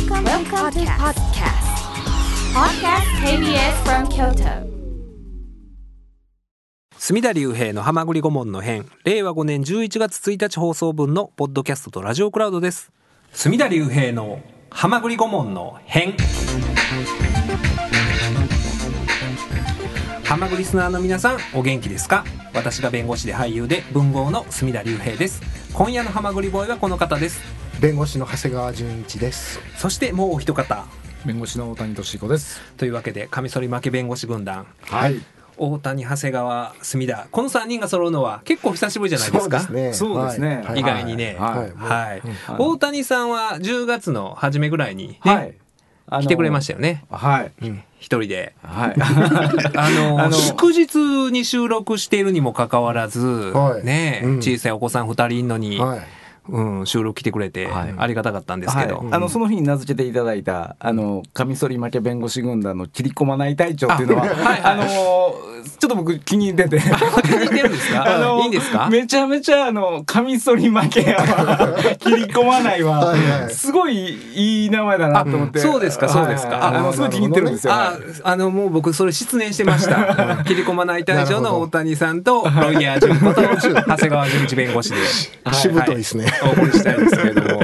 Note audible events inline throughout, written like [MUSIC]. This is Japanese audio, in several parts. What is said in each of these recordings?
Welcome, Welcome to podcast. Podcast. KBS from Kyoto. 隅田隆平の浜栗顧問の編。令和5年11月1日放送分のポッドキャストとラジオクラウドです。隅田隆平の浜栗顧問の編。浜栗リスナーの皆さんお元気ですか？私が弁護士で俳優で文豪の隅田隆平です。今夜の浜栗ボーイはこの方です弁護士の長谷川純一です。そしてもうお一方弁護士の大谷俊彦です。というわけでカミソリ負け弁護士軍団はい。大谷長谷川隅田この3人が揃うのは結構久しぶりじゃないですかねそうですねはい意外にね。はいはいはいうん大谷さんは10月の初めぐらいに、ねはい。来てくれましたよね。はい。一人で。はい。[LAUGHS] あのあの祝日に収録しているにもかかわらず、はいね、うん小さいお子さん2人いんのに、はい。うん、収録来てくれて、はい。ありがたかったんですけど。はい、あのその日に名付けていただいたあのカミソリ負け弁護士軍団の切り込まない隊長っていうのはあはいあのちょっと僕気に入ってて。気に入ってるんですか？[LAUGHS] あのいいんですか？めちゃめちゃあのカミソリ負けやわ [LAUGHS] 切り込まないわ。はいはい。すごいいい名前だなと思って。あそうですかそうですか。はいあのすごい気に入ってるんですよ。あ、あの、もう僕、それ失念してました。[LAUGHS] 切り込まない隊長の大谷さんと、ロイヤー純子と、長谷川純一弁護士で。しぶといですね。はお送りしたいですけれども。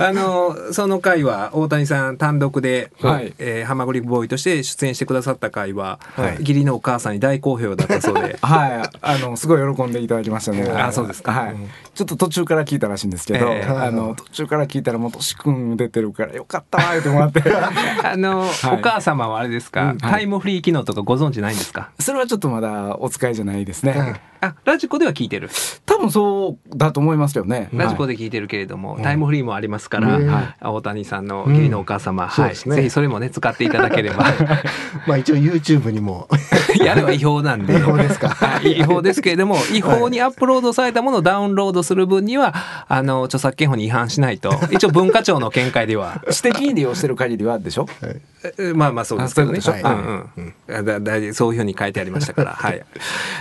あの、その回は、大谷さん単独で、はい。えー、ハマグリボーイとして出演してくださった回は、はい。義理のお母さんに大好評だったそうで。[LAUGHS] はい、あのすごい喜んでいただきましたね。あそうですか。はい、ちょっと途中から聞いたらしいんですけど、ええ。あの途中から聞いたらもうとしくん出てるからよかったわ言ってもらって、[LAUGHS] あの、はい。お母様はあれですか、タイムフリー機能とかご存知ないんですか？それはちょっとまだお使いじゃないですね。あ、ラジコでは聞いてる。多分そうだと思いますよね。ラジコで、で聞いてるけれども、タイムフリーもありますから、ね。はい大谷さんの義理のお母様、はい、ぜひそれもね使っていただければ。[LAUGHS] まあ一応 YouTube にも。[LAUGHS] やれば違法なんで。違法ですか。はい違法ですけれども [LAUGHS] 違法にアップロードされたものをダウンロードする分にはあの著作権法に違反しないと。一応文化庁の見解では。私的に利用してる限りはでしょ。えまあまあそうですけどね。あそういうんうん。だだそういうふうに書いてありましたから。はい。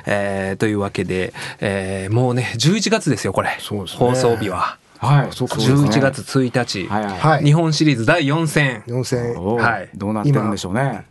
えーというわけで、えーもうね、11月ですよ、これ。ね。放送日は。はい、そうか11月1日。はいはい。はい日本シリーズ第4戦。4000おーはいどうなってるんでしょうね。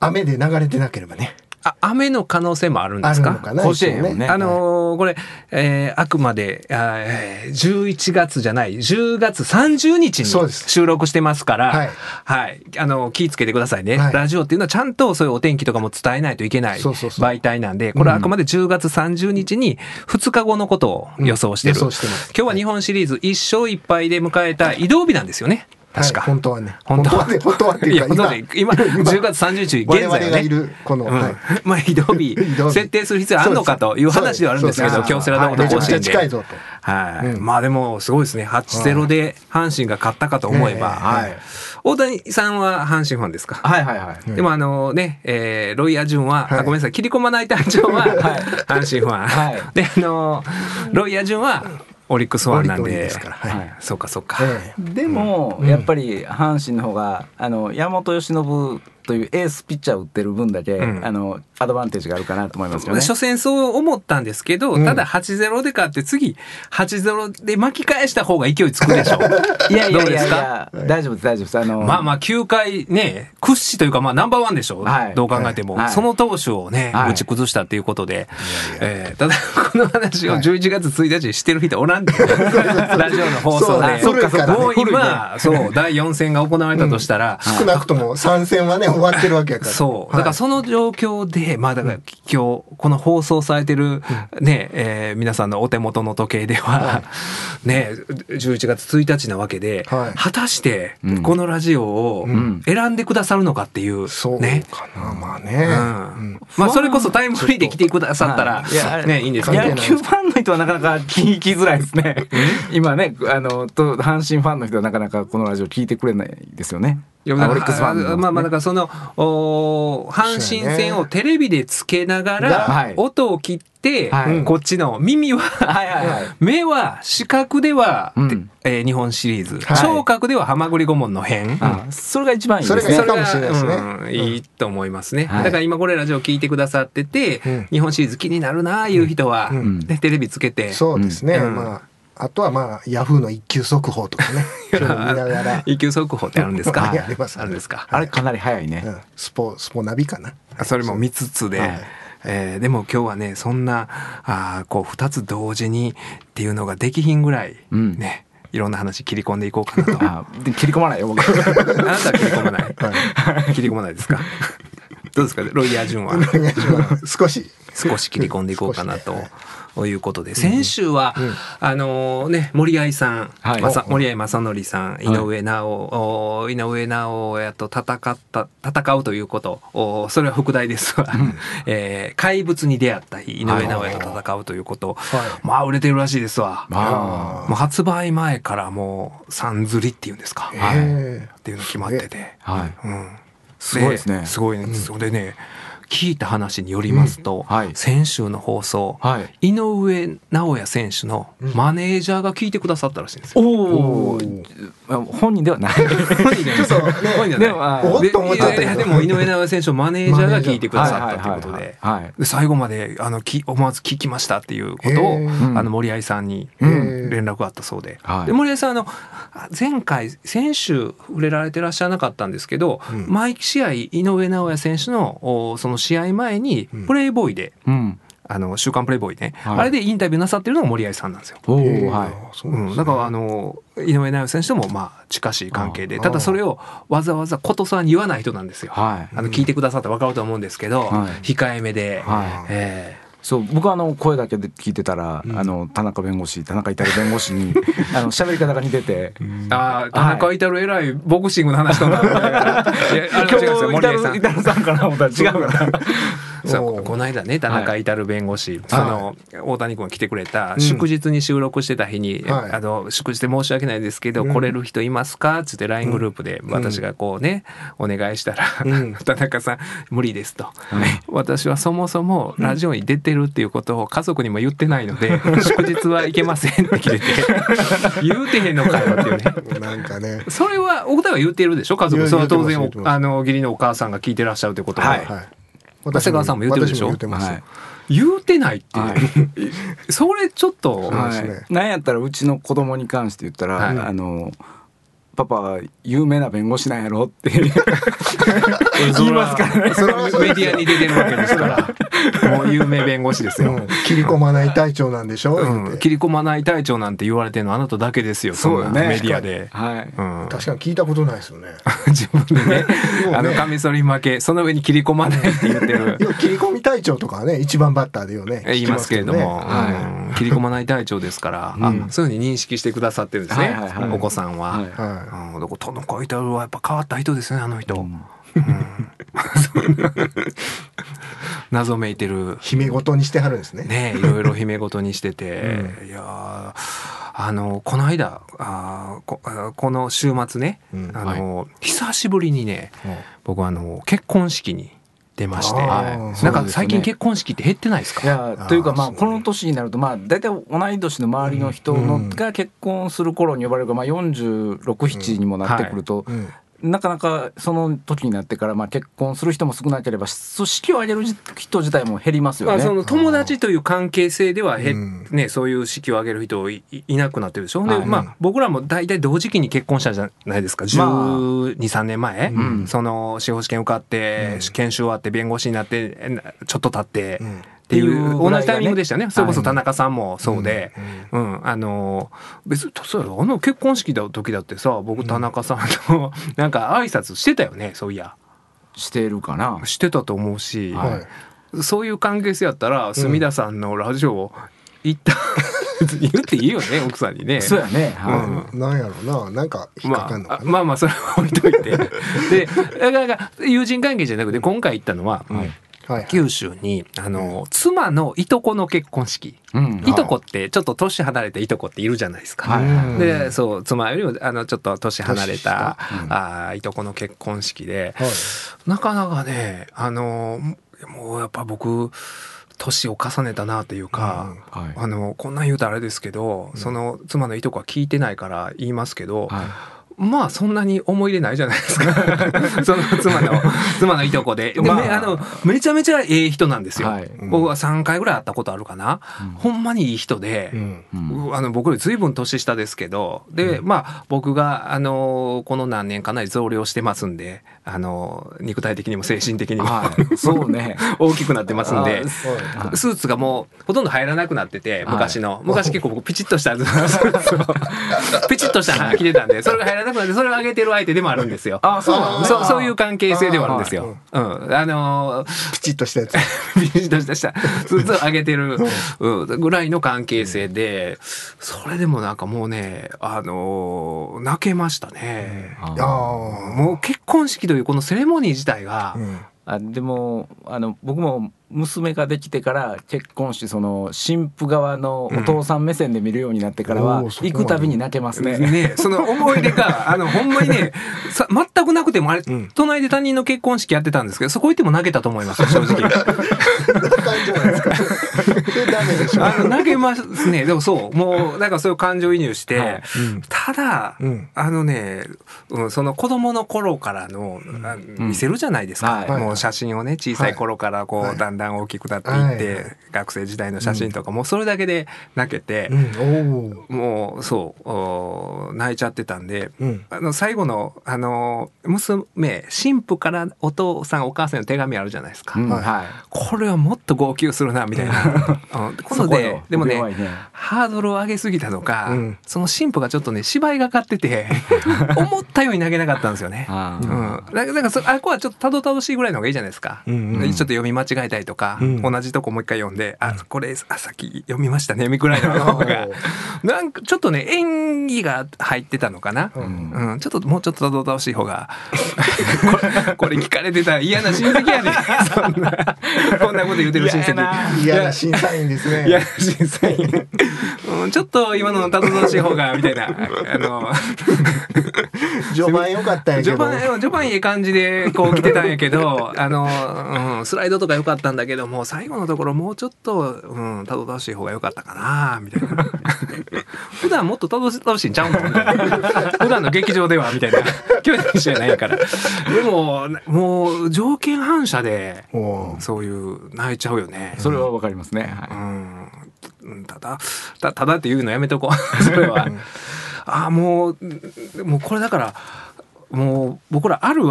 雨で流れてなければね。あ、雨の可能性もあるんであすか？るのかな甲子ね。あのーこれ、えーあくまで、あーえー11月じゃない、10月30日に収録してますから、はい。はい。あの、気ぃつけてくださいね。はい。ラジオっていうのはちゃんとそういうお天気とかも伝えないといけない媒体なんで、これはあくまで10月30日に2日後のことを予想してる。うん。予想してます。今日は日本シリーズ1勝1敗で迎えた移動日なんですよね。確か。はい本当はね。本当はね。本当はっていうか今10月30日現在はねいるこの、うんはい [LAUGHS] まあ移動日 [LAUGHS] 設定する必要あるのかという話ではあるんですけど、京セラドームと甲子園で。近いぞと。はい、うんまあでもすごいですね。8-0で阪神が勝ったかと思えば。大谷さんは阪神ファンですか？はいはいはい。でもあのね、えーロイヤー順は、はごめんなさい、切り込まない隊長は、阪神ファン。はいで、あのロイヤー順は、オリックスファンなんで。ですから。はい。はい。そうかそうか。ええ。でも、やっぱり阪神の方があの山本由伸というエースピッチャーを打ってる分だけ、うん。あのアドバンテージがあるかなと思いますよね。初戦そう思ったんですけど、うん。ただ8-0で勝って次8-0で巻き返した方が勢いつくでしょ。[LAUGHS] いやいやいやいどうですか？や大丈夫です大丈夫です。あのまあまあ9回ね、屈指というかまあナンバーワンでしょ。はい。どう考えても、はい。その投手をね、はい。打ち崩したっていうことで、えーただこの話を11月1日にしてる人おらんで、[LAUGHS] ラジオの放送で。そうだそうかもう今、そう、第4戦が行われたとしたら、少なくとも参戦はね、終わってるわけやから。そう。だからその状況で、まあだから今日、この放送されてるね、えー皆さんのお手元の時計では、[LAUGHS] ね、11月1日なわけで、はい。果たしてうん。このラジオをん。選んでくださるのかっていう、そうね。かな、まあうね。ん。まあそれこそタイムフリーで来てくださったらね、いいんですけど。野球ファンの人はなかなか聞きづらいですね。[LAUGHS] 今ね、あの、と阪神ファンの人はなかなかこのラジオ聞いてくれないですよね。いやオリックスファンの。ねまあまあだからそのお阪神戦をテレビでつけながら、はい。音を切って、はい。こっちの耳は、はいはいはい。目は視覚では、うん。えー日本シリーズ、はい。聴覚ではハマグリ顧問の編、あそれが一番いいですね。それがいいかもしれないですね。うんいいと思いますね、はい。だから今これラジオ聞いてくださってて、うん。日本シリーズ気になるなあいう人は、うん。ね、テレビつけて、そうですね。うん。まあ、あとはまあヤフーの一級速報とかね。[LAUGHS] 一級速報ってあるんですか？はいありますあるんですか？あれかなり早いね。うん。スポスポナビかな。それも見つつで、はい。えーでも今日はねそんなあーこう2つ同時にっていうのができひんぐらい、うん。ねいろんな話切り込んでいこうかなと。[LAUGHS] 切り込まないよ僕。[LAUGHS] なたは切り込まない、切り込まないですか？どうですかロイヤー順は。少し。少し切り込んでいこうかなと。いうことで、先週は、うんあのね森合さん、はい。まさ森合正則さん井上直、お井上直やと戦った戦うということ。おそれは副題ですわ、[LAUGHS] えー怪物に出会った日井上直也と戦うということ、はい。まあ売れてるらしいですわ。あ。もう発売前からもう三釣りっていうんですか、はいっていうの決まってて、はい。うん、すごいですねすごいね。それでね聞いた話によりますと、うん。はい。先週の放送、はい。井上尚弥選手のマネージャーが聞いてくださったらしいんですよ。おお。本人ではない。ちょっとねでもあおっと思った。でいやいやでも井上尚弥選手のマネージャーが聞いてくださったということはいで。最後まであのき思わず聞きましたっていうことをあの森合さんにうん。連絡があったそうで,、はい。で森合さんあのあ前回先週触れられてらっしゃらなかったんですけど、うん。毎試合井上尚弥選手のおその試合前にうんプレイボーイで、うん。あの週刊プレイボーイね、はいあれでインタビューなさってるのが森合さんなんですよ。おはい。うん、だからあの井上尚弥選手ともまあ近しい関係であただそれをわざわざことさんに言わない人なんですよ。はい。あの聞いてくださって分かると思うんですけど、はい控えめで、はいえそう僕はあの声だけで聞いてたら、うん。あの田中弁護士田中至弁護士に [LAUGHS] あの喋り方が似てて、ーああ田中至る偉いボクシングの話とか、[LAUGHS] いや今日至るさんかな思ったら違うから [LAUGHS] そうこの間ね田中至弁護士、その大谷君が来てくれた、うん。祝日に収録してた日に、はい。あの祝日で申し訳ないですけど、うん。来れる人いますか?」っつって LINE グループで私がこうね、お願いしたら、うん。[LAUGHS] 田中さん「無理です」と、私はそもそもラジオに出てるっていうことを家族にも言ってないので、[LAUGHS] 祝日はいけませんって切れて。[LAUGHS] 言うてへんのかよっていうね。なんかね。それはお二人は言ってるでしょ？家族。それは当然あの義理のお母さんが聞いてらっしゃるということは、はいはい長谷川さんも言ってるでしょ？言はい。言うてないって、はい。[LAUGHS] それちょっと、はい、なんやったらうちの子供に関して言ったら、はい。あのパパは有名な弁護士なんやろって。言いますからね。それはメディアに出てるわけですから。[LAUGHS] もう有名弁護士ですよ、うん。切り込まない隊長なんでしょ？う切り込まない隊長なんて言われてるのあなただけですよそうよね。メディアで、はい、うん、確かに聞いたことないですよね。自分でね。ね。あのカミソリ負けその上に切り込まないって言ってる。[LAUGHS] 切り込み隊長とかはね一番バッターでよね。言いますけれども、聞きますうん。切り込まない隊長ですから、うん。あそういうふうに認識してくださってるんですね、はいはいはい。お子さんは。はいうん、だから田中イタルはやっぱ変わった人ですねあの人、うん。[LAUGHS] 謎めいてる。い姫ごとにしてはるんですね。ねいろいろ秘め事にしてて、いやーあのこの間あーこあこの週末ね、うん。あの久しぶりにねうん。僕あの結婚式に出まして、あーなんか最近結婚式って減ってないですか？いやというかまあこの年になるとまあ大体同い年の周りの人のうんが結婚する頃に呼ばれるかまあ467にもなってくるとうんなかなかその時になってからまあ結婚する人も少なければそう式を挙げる人自体も減りますよまあ、ね。その友達という関係性ではへ、うん。ね、そういう式を挙げる人いいいなくなってるでしょ、ではい。まあ、僕らも大体同時期に結婚したじゃないですか。まあ。1 2 3年前、うん。その司法試験受かって、うん。研修終わって弁護士になってちょっと経って、うんっていう同じタイミングでしたよねそれこそはい田中さんもそうで、うんあの別にそうやあの結婚式だ時だってさ僕田中さんと [LAUGHS] なんか挨拶してたよねそういや。してるかな？してたと思うし。はい。はいそういう関係性やったら隅田さんのラジオ行った、別 [LAUGHS] に言っていいよね奥さんにね。そうやね。はうん。なんやろな。なんか引っかまあ、かんのかなまあまあそれは置いといて。[LAUGHS] でだから友人関係じゃなくて今回行ったのは、い。はいはいはい九州にあの妻のいとこの結婚式、うん。いとこってちょっと年離れたいとこっているじゃないですか。でそう妻よりもあのちょっと年離れた年うんあーいとこの結婚式で、はい。なかなかねあのもうやっぱ僕年を重ねたなというか、はい。あのこんなん言うとあれですけど、その妻のいとこは聞いてないから言いますけど、はいまあそんなに思い入れないじゃないですか。[LAUGHS] その妻の妻のいとこで。で、[LAUGHS] まあ。ねあのめちゃめちゃええ人なんですよ、はい。僕は3回ぐらい会ったことあるかな、ほんまにいい人で、うん。うん。あの僕より随分年下ですけど。で、まあ僕があのこの何年かなり増量してますんであの肉体的にも精神的にも、はい。そうね。[LAUGHS] 大きくなってますんで。スーツがもうほとんど入らなくなっててはい。昔の、昔結構僕ピチッとした [LAUGHS] ピチッとしたの着てたんでそれが入らなくなってそれを上げてる相手でもあるんですよ。あそうそうそういう関係性ではあるんですよ。うん、あのーピチッとしたやつ。[LAUGHS] ビシッとしたスーツを上げてるうんぐらいの関係性でそれでもなんかもうねあのー泣けましたね。あ。もう結婚式というこのセレモニー自体が、うん。あでもあの僕も娘ができてから結婚してその新婦側のお父さん目線で見るようになってからは、行くたびに泣けますね。ね、その思い出が、[LAUGHS] あの、ほんまにね、さ全くなくても、あれ、ん。隣で他人の結婚式やってたんですけど、そこ行っても泣けたと思いますよ、正直。[LAUGHS] あの、泣けますね。でもそう、もう、なんかそういう感情移入して、はい。うん。ただ、うん。あのね、うん、その子供の頃からの、あ見せるじゃないですか。はい。もう写真をね、小さい頃からこう、はい。だんだん大きくなっていって、はい学生時代の写真とか、もうそれだけで泣けて、うん。もうそうお泣いちゃってたんで、うん。あの最後のあの娘新婦からお父さんお母さんの手紙あるじゃないですか、うん。はいはい。これはもっと号泣するなみたいな、[LAUGHS] うん、このででもねね。ハードルを上げすぎたのか、うん。その新婦がちょっとね芝居がかってて [LAUGHS] 思ったように投げなかったんですよね。うん、だだからそあこはちょっとたどたどしいぐらいの方がいいじゃないですか、うんうんちょっと読み間違えたりとか、うん。同じとこもう一回読んで「あこれあさっき読みましたね」みぐらいの方がなんかちょっとね演技が入ってたのかな、うん。うん、ちょっともうちょっとたどたどしい方がこれ [LAUGHS] これ聞かれてたら嫌な親戚やでそんなこんなこと言うてる親戚。嫌やな。嫌な審査員ですね。嫌な審査員、うん、ちょっと今のたどたどしい方がみたいな。あの [LAUGHS] 序盤良かったんやけど。序盤序盤いい感じでこう来てたんやけど [LAUGHS] あの、うん、スライドとか良かったんだけどもう最後のところもうちょっと、うん、たどたどしい方が良かったかなみたいな。[LAUGHS] 普段もっとたどたどしいんちゃうのみたい。な普段の劇場ではみたいな。去年じゃないから。でももう条件反射でそういう泣いちゃうよね。それはわかりますね。うはんうん。ただたただって言うのやめとこう。それは。ああもうもうこれだからもう僕らある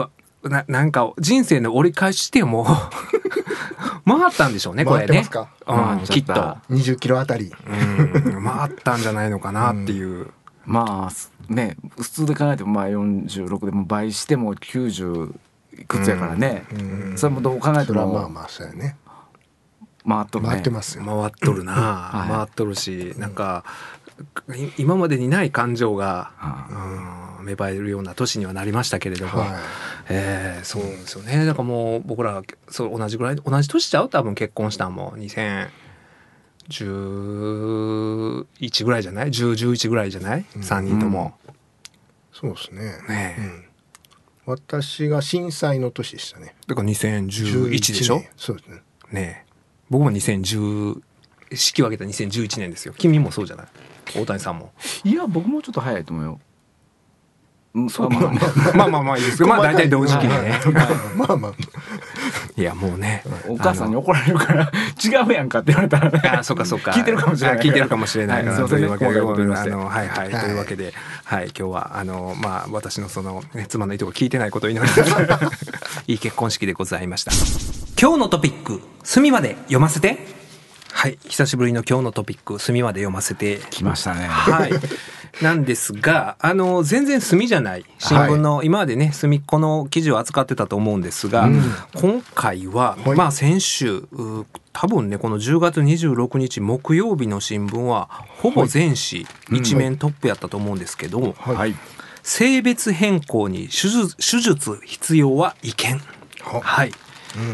ななんか人生の折り返し地点も [LAUGHS] 回ったんでしょうねこれね回ってます。か？うん、きっと、20キロあたり。うん、回ったんじゃないのかなっていう。いまあすね普通で考えてもまあ46でも倍しても90いくつやからね。うんそれもどう考えてそれはまあもまあそうやね。回っとるね。回ってますよ。回っとるな、はい回っとるしなんかい今までにない感情が、はうん、芽生えるような年にはなりましたけれども、はい。えーそうですよね。だからもう僕らそう同じぐらい同じ年ちゃう？多分結婚したんも2011ぐらいじゃない？1011ぐらいじゃない、3人とも、そうですね。ねえ。うん。私が震災の年でしたね。だから2011でしょ？年。そうですね。ねえ。僕も2010式を挙げた2011年ですよ。君もそうじゃない？大谷さんも。いや僕もちょっと早いと思うよ。うんそうまあまあまあ。[LAUGHS] まあまあいいですけど。まあ大体同時期にね。[LAUGHS] まあまあ。[LAUGHS] いやもうね。お母さんに怒られるから違うやんかって言われたらね。あそっかそっか。聞いてるかもしれないあ聞いてるかもしれないかというわけではいはい、はい。というわけではい今日はあのまあ私のその、ね、妻のいとこ聞いてないことを祈りながらいい結婚式でございました。今日のトピック隅まで読ませてはい久しぶりの今日のトピック隅まで読ませて来ましたね。はい。なんですが、あの、全然墨じゃない新聞の、今までね、墨っこの記事を扱ってたと思うんですが、今回は、はいまあ先週、う多分ね、この10月26日木曜日の新聞は、ほぼ全紙一面トップやったと思うんですけど、はい。性別変更に手術手術必要は違憲。ははい。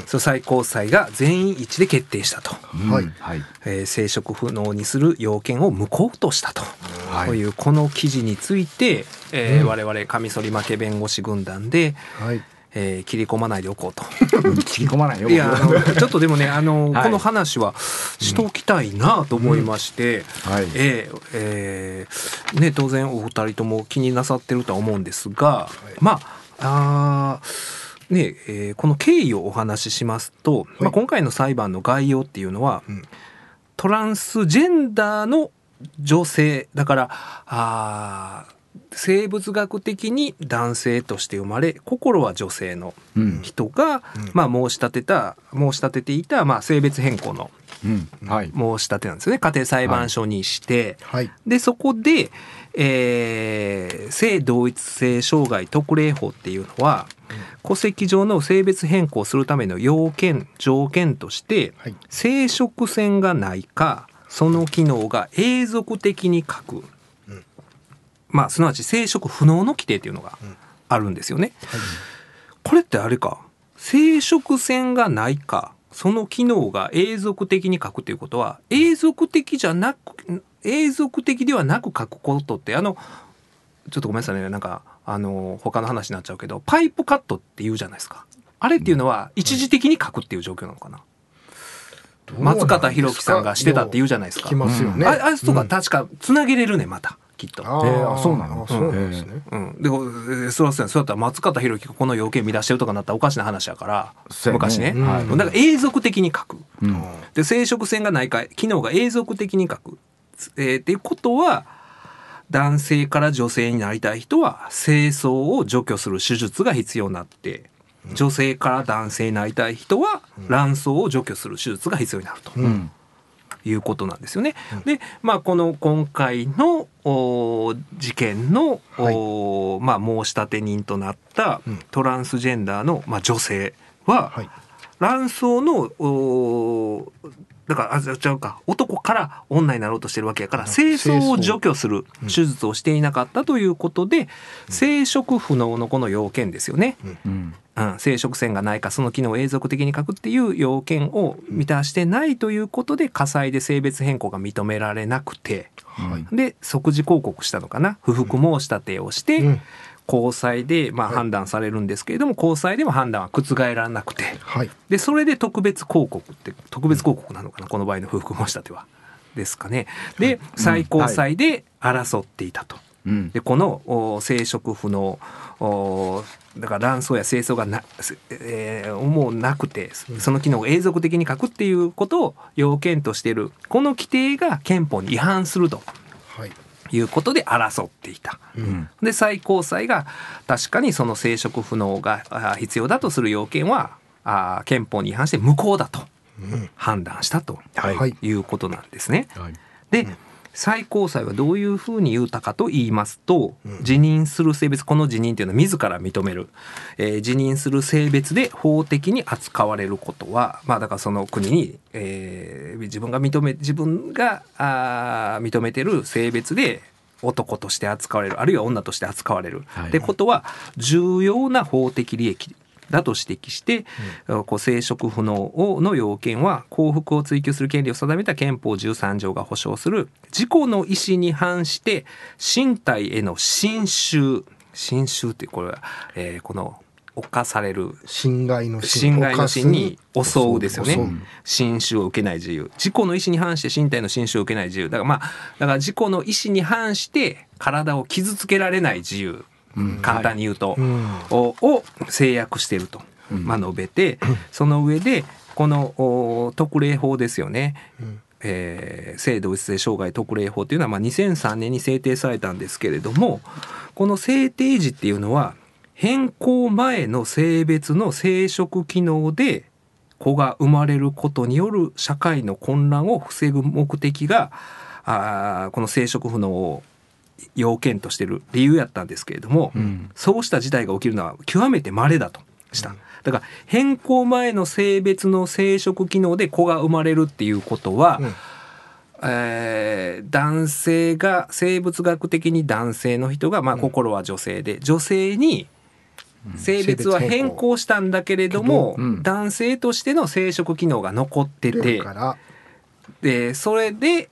そう最高裁が全員一致で決定したと。はい。うんはい。えー生殖不能にする要件を無効としたと,、はい。いうこの記事について、えーうん。我々カミソリ負け弁護士軍団で、はい。えー切り込まないでおこうと。切り込まないよいやあのちょっとでもねあの、はい。この話はしときたいなと思いまして、はい。えーえーね、当然お二人とも気になさってるとは思うんですが、まああーねえーこの経緯をお話ししますと、まあ、今回の裁判の概要っていうのは、うん。トランスジェンダーの女性だからあー生物学的に男性として生まれ心は女性のうん。人が、まあ、申し立てた申し立てていた、まあ、性別変更のうん。はい。申し立てなんですよね。家庭裁判所にして、はい。でそこで、えー性同一性障害特例法っていうのは、戸籍上の性別変更するための要件条件として、はい。生殖腺がないかその機能が永続的に欠く、うん。まあすなわち生殖不能の規定っていうのがうん。あるんですよね。これってあれか。生殖腺がないかその機能が永続的に書くということは永続的じゃなく永続的ではなく書くことってあのちょっとごめんなさいね。なんかあの他の話になっちゃうけどパイプカットって言うじゃないですか。あれっていうのは一時的に書くっていう状況なのかな、松方弘樹さんがしてたって言うじゃないですか。聞きますよね。ああれとか。うん。確かつなげれるねまたきっと。あえーあそうなの？あそうなんですね。うん、でそうですねそうやったら松方弘樹がこの要件乱してるとかなったらおかしな話やから昔ね、はい。だから永続的に書く。うん。で生殖腺がないか機能が永続的に書く、えーっていうことは男性から女性になりたい人は精巣を除去する手術が必要になって女性から男性になりたい人は卵巣を除去する手術が必要になると。うんいうことなんですよね。で、まあ、この今回のお事件の、おまあ、申し立て人となったうんトランスジェンダーの、まあ、女性は、はい。卵巣のおだからあちゃうか。男から女になろうとしてるわけやから精巣を除去する手術をしていなかったということで、生殖不能のこの要件ですよね。うん。うん、生殖腺がないかその機能を永続的に書くっていう要件を満たしてないということで火災で性別変更が認められなくて。はい。で即時抗告したのかな。不服申し立てをして、うん高裁でまあはい判断されるんですけれども、高裁でも判断は覆らなくてはい。でそれで特別抗告って特別抗告なのかなこの場合の不服申し立ては。ですかね。で最高裁で争っていたと。うんでこのお生殖不能おだから卵巣や精巣がな、えーもうなくてその機能を永続的に書くっていうことを要件としているこの規定が憲法に違反するとはい。いうことで争っていた。うん。で最高裁が確かにその生殖不能があ必要だとする要件はあ憲法に違反して無効だとうん判断したとはいはい。いうことなんですね。はいで、最高裁はどういうふうに言うたかと言いますと、うん。辞任する性別この辞任というのは自ら認める、えー辞任する性別で法的に扱われることはまあだからその国に、えー自分が認め自分があー認めてる性別で男として扱われるあるいは女として扱われる、はい。ってことは重要な法的利益だと指摘して、こう生殖不能の要件は幸福を追求する権利を定めた憲法13条が保障する。自己の意思に反して身体への侵襲。侵襲ってこれは、えーこの犯される侵害の侵害の侵に襲うですよね。侵襲を受けない自由。自己の意思に反して身体の侵襲を受けない自由。だからまあだから自己の意思に反して体を傷つけられない自由、簡単に言うと、うん。をを制約していると、まあ、述べて [CLEARS THROAT] その上でこのお特例法ですよね、うん。えー性同一性障害特例法というのはまあ2003年に制定されたんですけれどもこの制定時っていうのは変更前の性別の生殖機能で子が生まれることによる社会の混乱を防ぐ目的があーこの生殖不能を要件としてる理由やったんですけれども、うん。そうした事態が起きるのは極めて稀だとした。だから変更前の性別の生殖機能で子が生まれるっていうことは、うん。えー男性が生物学的に男性の人が、まあ、心は女性で、女性に性別は変更したんだけれども、うん。男性としての生殖機能が残って出てでそれで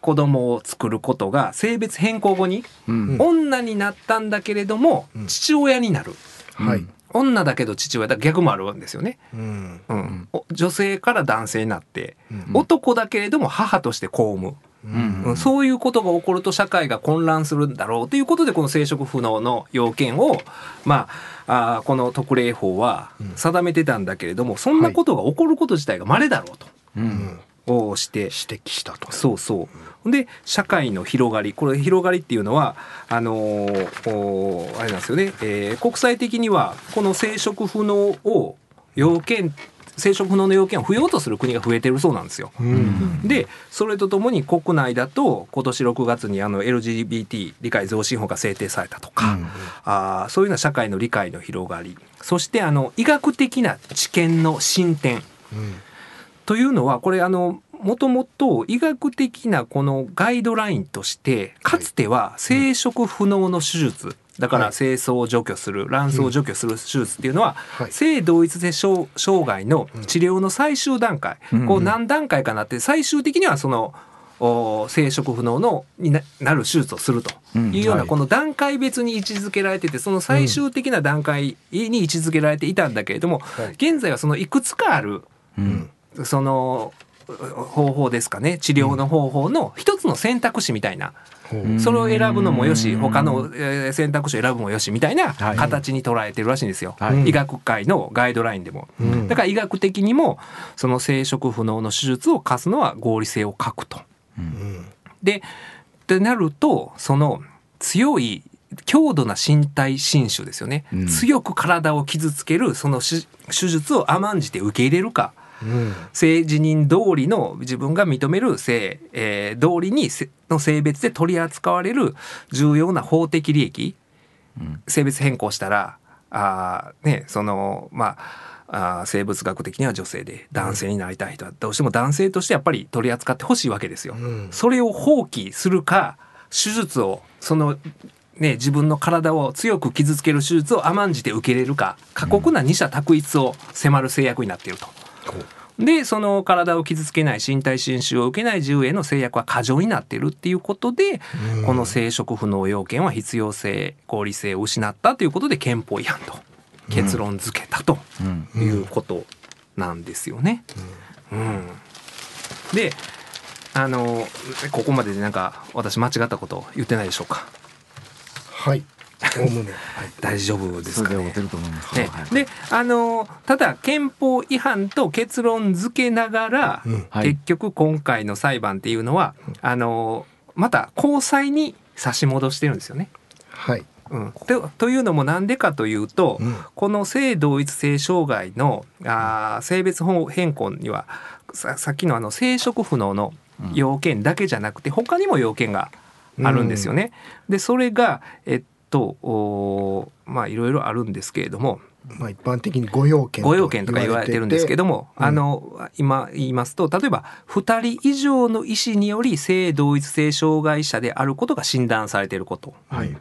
子供を作ることが性別変更後にうん。女になったんだけれども、うん。父親になる。はい。女だけど父親だ逆もあるんですよね。うん。うん。お女性から男性になって、うん。男だけれども母として公務、うん。うん。そういうことが起こると社会が混乱するんだろうということでこの生殖不能の要件をまああーこの特例法はうん。定めてたんだけれども、そんなことが起こること自体が稀だろうと。うん。をして指摘したと。そうそう。で社会の広がり。これ広がりっていうのはあのーあれなんですよね、えー国際的にはこの生殖不能を要件生殖不能の要件を不要とする国が増えてるそうなんですよ。うん。でそれとともに国内だと今年6月にあの LGBT 理解増進法が制定されたとか、あーそういうような社会の理解の広がり。そしてあの医学的な知見の進展。うん。というのはこれあのもともと医学的なこのガイドラインとしてかつては生殖不能の手術だかはい。ら精巣を除去する卵巣を除去する手術っていうのははい。性同一性障障害の治療の最終段階。うんこう何段階かなって最終的にはそのお生殖不能のにななる手術をすると。うん。いうようはない。この段階別に位置づけられててその最終的な段階に位置づけられていたんだけれどもはい。現在はそのいくつかあるうん。その方法ですかね。治療の方法の一つの選択肢みたいな、それを選ぶのもよしうん。他のえー選択肢を選ぶもよしみたいなはい。形に捉えてるらしいんですよ、はい。医学界のガイドラインでも。うん。だから医学的にもその生殖不能の手術を課すのは合理性を欠くと。うん。でってなるとその強い強度な身体侵襲ですよね、うん。強く体を傷つけるその手手術を甘んじて受け入れるか。うん性自認通りの自分が認める性、えー通りにせの性別で取り扱われる重要な法的利益うん性別変更したらあーねそのまああー生物学的には女性で男性になりたい人はどうしても男性としてやっぱり取り扱ってほしいわけですよ。うんそれを放棄するか手術をそのね自分の体を強く傷つける手術を甘んじて受け入れるか過酷な二者択一を迫る制約になっていると。でその体を傷つけない身体侵襲を受けない自由への制約は過剰になっているっていうことで、うん。この生殖不能要件は必要性合理性を失ったということで憲法違反と結論付けたとうん。いうことなんですよね。うん。であのここまででなんか私間違ったこと言ってないでしょうか？はい。おおむね。はい。大丈夫ですかねそれで合ってると思います。ねはいであのただ憲法違反と結論付けながら、うんはい結局今回の裁判っていうのはあのまた高裁に差し戻してるんですよね。はい。うん、とというのもなんでかというと、うんこの性同一性障害のあー性別変更にはささっきのあの生殖不能の要件だけじゃなくて他にも要件があるんですよね。でそれがえっとまあいろいろあるんですけれどもまあ一般的にご用件ご用件とか言われてるんですけども、うんあの今言いますと例えば2人以上の医師により性同一性障害者であることが診断されていること。はい。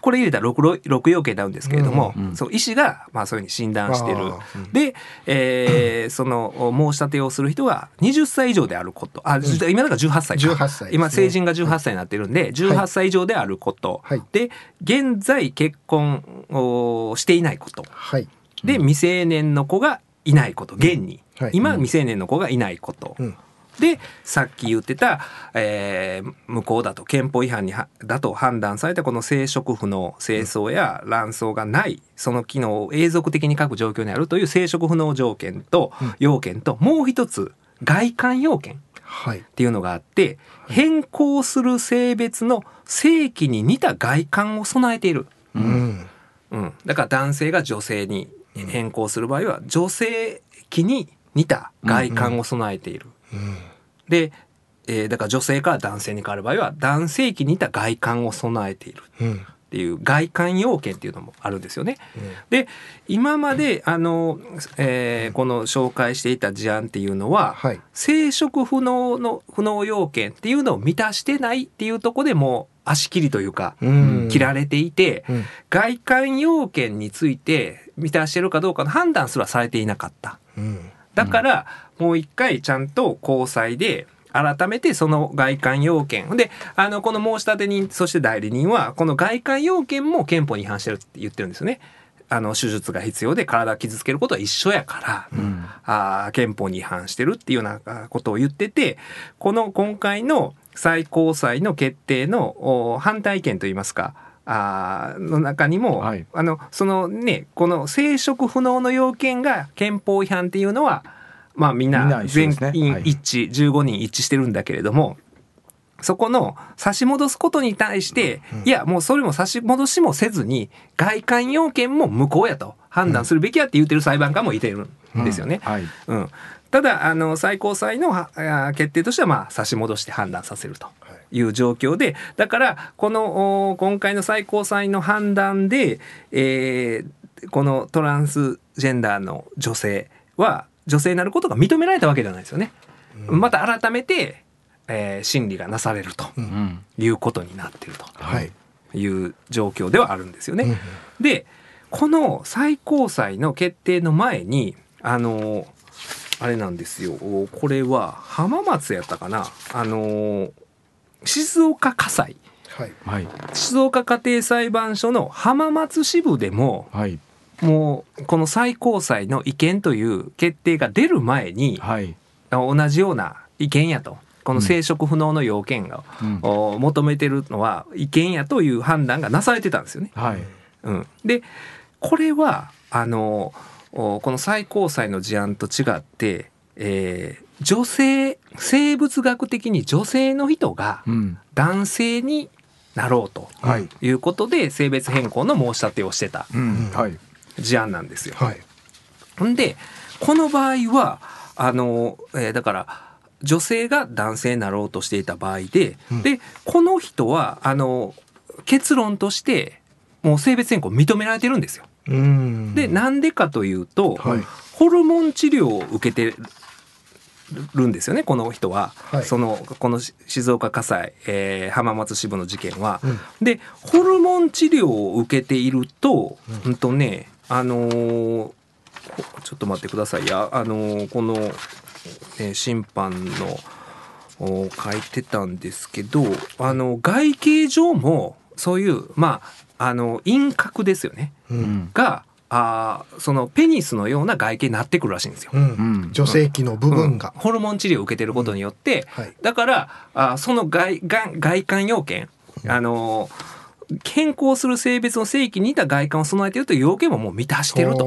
これ入れたら 6, 6要件になるんですけれども、うんうんそう医師がまあそういうふうに診断してる。うんで、えー [CLEARS THROAT] その申し立てをする人が20歳以上であること。あ、じ今だから18歳か。18歳ね。今成人が18歳になってるんで18歳以上であること、はい。で現在結婚をしていないこと。はい。で未成年の子がいないこと。現に、はい。今未成年の子がいないこと、うん。でさっき言ってた、えー無効だと憲法違反にはだと判断されたこの生殖不能精巣や卵巣がないその機能を永続的に書く状況にあるという生殖不能条件とうん要件ともう一つ外観要件っはい。ていうのがあって変更する性別の性器に似た外観を備えている。ううんん。うん、だから男性が女性に変更する場合は女性器に似た外観を備えている。うん。で、えーだから女性から男性に変わる場合は男性器に似た外観を備えているうん。っていう外観要件っていうのもあるんですよね。で今まであの、えーこの紹介していた事案っていうのは、はい。生殖不能の不能要件っていうのを満たしてないっていうところでもう足切りというか、うん切られていて、うん。外観要件について満たしてるかどうかの判断すらされていなかった。うん。だから、もう一回ちゃんと高裁で改めてその外観要件であのこの申し立て人そして代理人はこの外観要件も憲法に違反してるって言ってるんですよね。あの手術が必要で体を傷つけることは一緒やから、うんあー憲法に違反してるっていうようなあことを言っててこの今回の最高裁の決定のお反対意見といいますかあーの中にも、はい。あのそのねこの生殖不能の要件が憲法違反っていうのはまあみんな全ですね。はい員一致、15人一致してるんだけれどもそこの差し戻すことに対して、いやもうそれも差し戻しもせずに外観要件も無効やと判断するべきやって言ってる裁判官もいてるんですよね。はい。うん、ただあの最高裁のはあ決定としてはまあ差し戻して判断させるという状況でだからこのお今回の最高裁の判断で、えーこのトランスジェンダーの女性は女性になることが認められたわけではないですよね。また改めて、えー審理がなされるとうんいうことになっていると。はい。いう状況ではあるんですよね。うんでこの最高裁の決定の前にあのあれなんですよこれは浜松やったかなあの静岡家裁はい。はい。静岡家庭裁判所の浜松支部でもはい。もうこの最高裁の意見という決定が出る前にはい。同じような意見やと。この生殖不能の要件が、うん。お求めてるのは違憲やという判断がなされてたんですよね。はい。うん、でこれはあのおこの最高裁の事案と違って、えー女性生物学的に女性の人がうん男性になろうとはい。いうことで性別変更の申し立てをしてた事案なんですよ。はい。ほんでこの場合はあの、えーだから女性が男性になろうとしていた場合で、うんでこの人はあの結論としてもう性別変更認められてるんですよ。うん。でなんでかというと、はいホルモン治療を受けてるんですよねこの人は、はい。そのこの静岡火災、えー浜松支部の事件は。うん。でホルモン治療を受けていると、うん、とねあのーほちょっと待ってくださいや。あのーこの、ね、審判のお書いてたんですけどあの外形上もそういうまああの輪郭ですよね。う。うんん。があーそのペニスのような外形になってくるらしいんですよ。う。うんん女性器の部分がうん。ホルモン治療を受けてることによって、はい。だからあその外外外観要件あの変更する性別の正規に似た外観を備えているという要件ももう満たしてると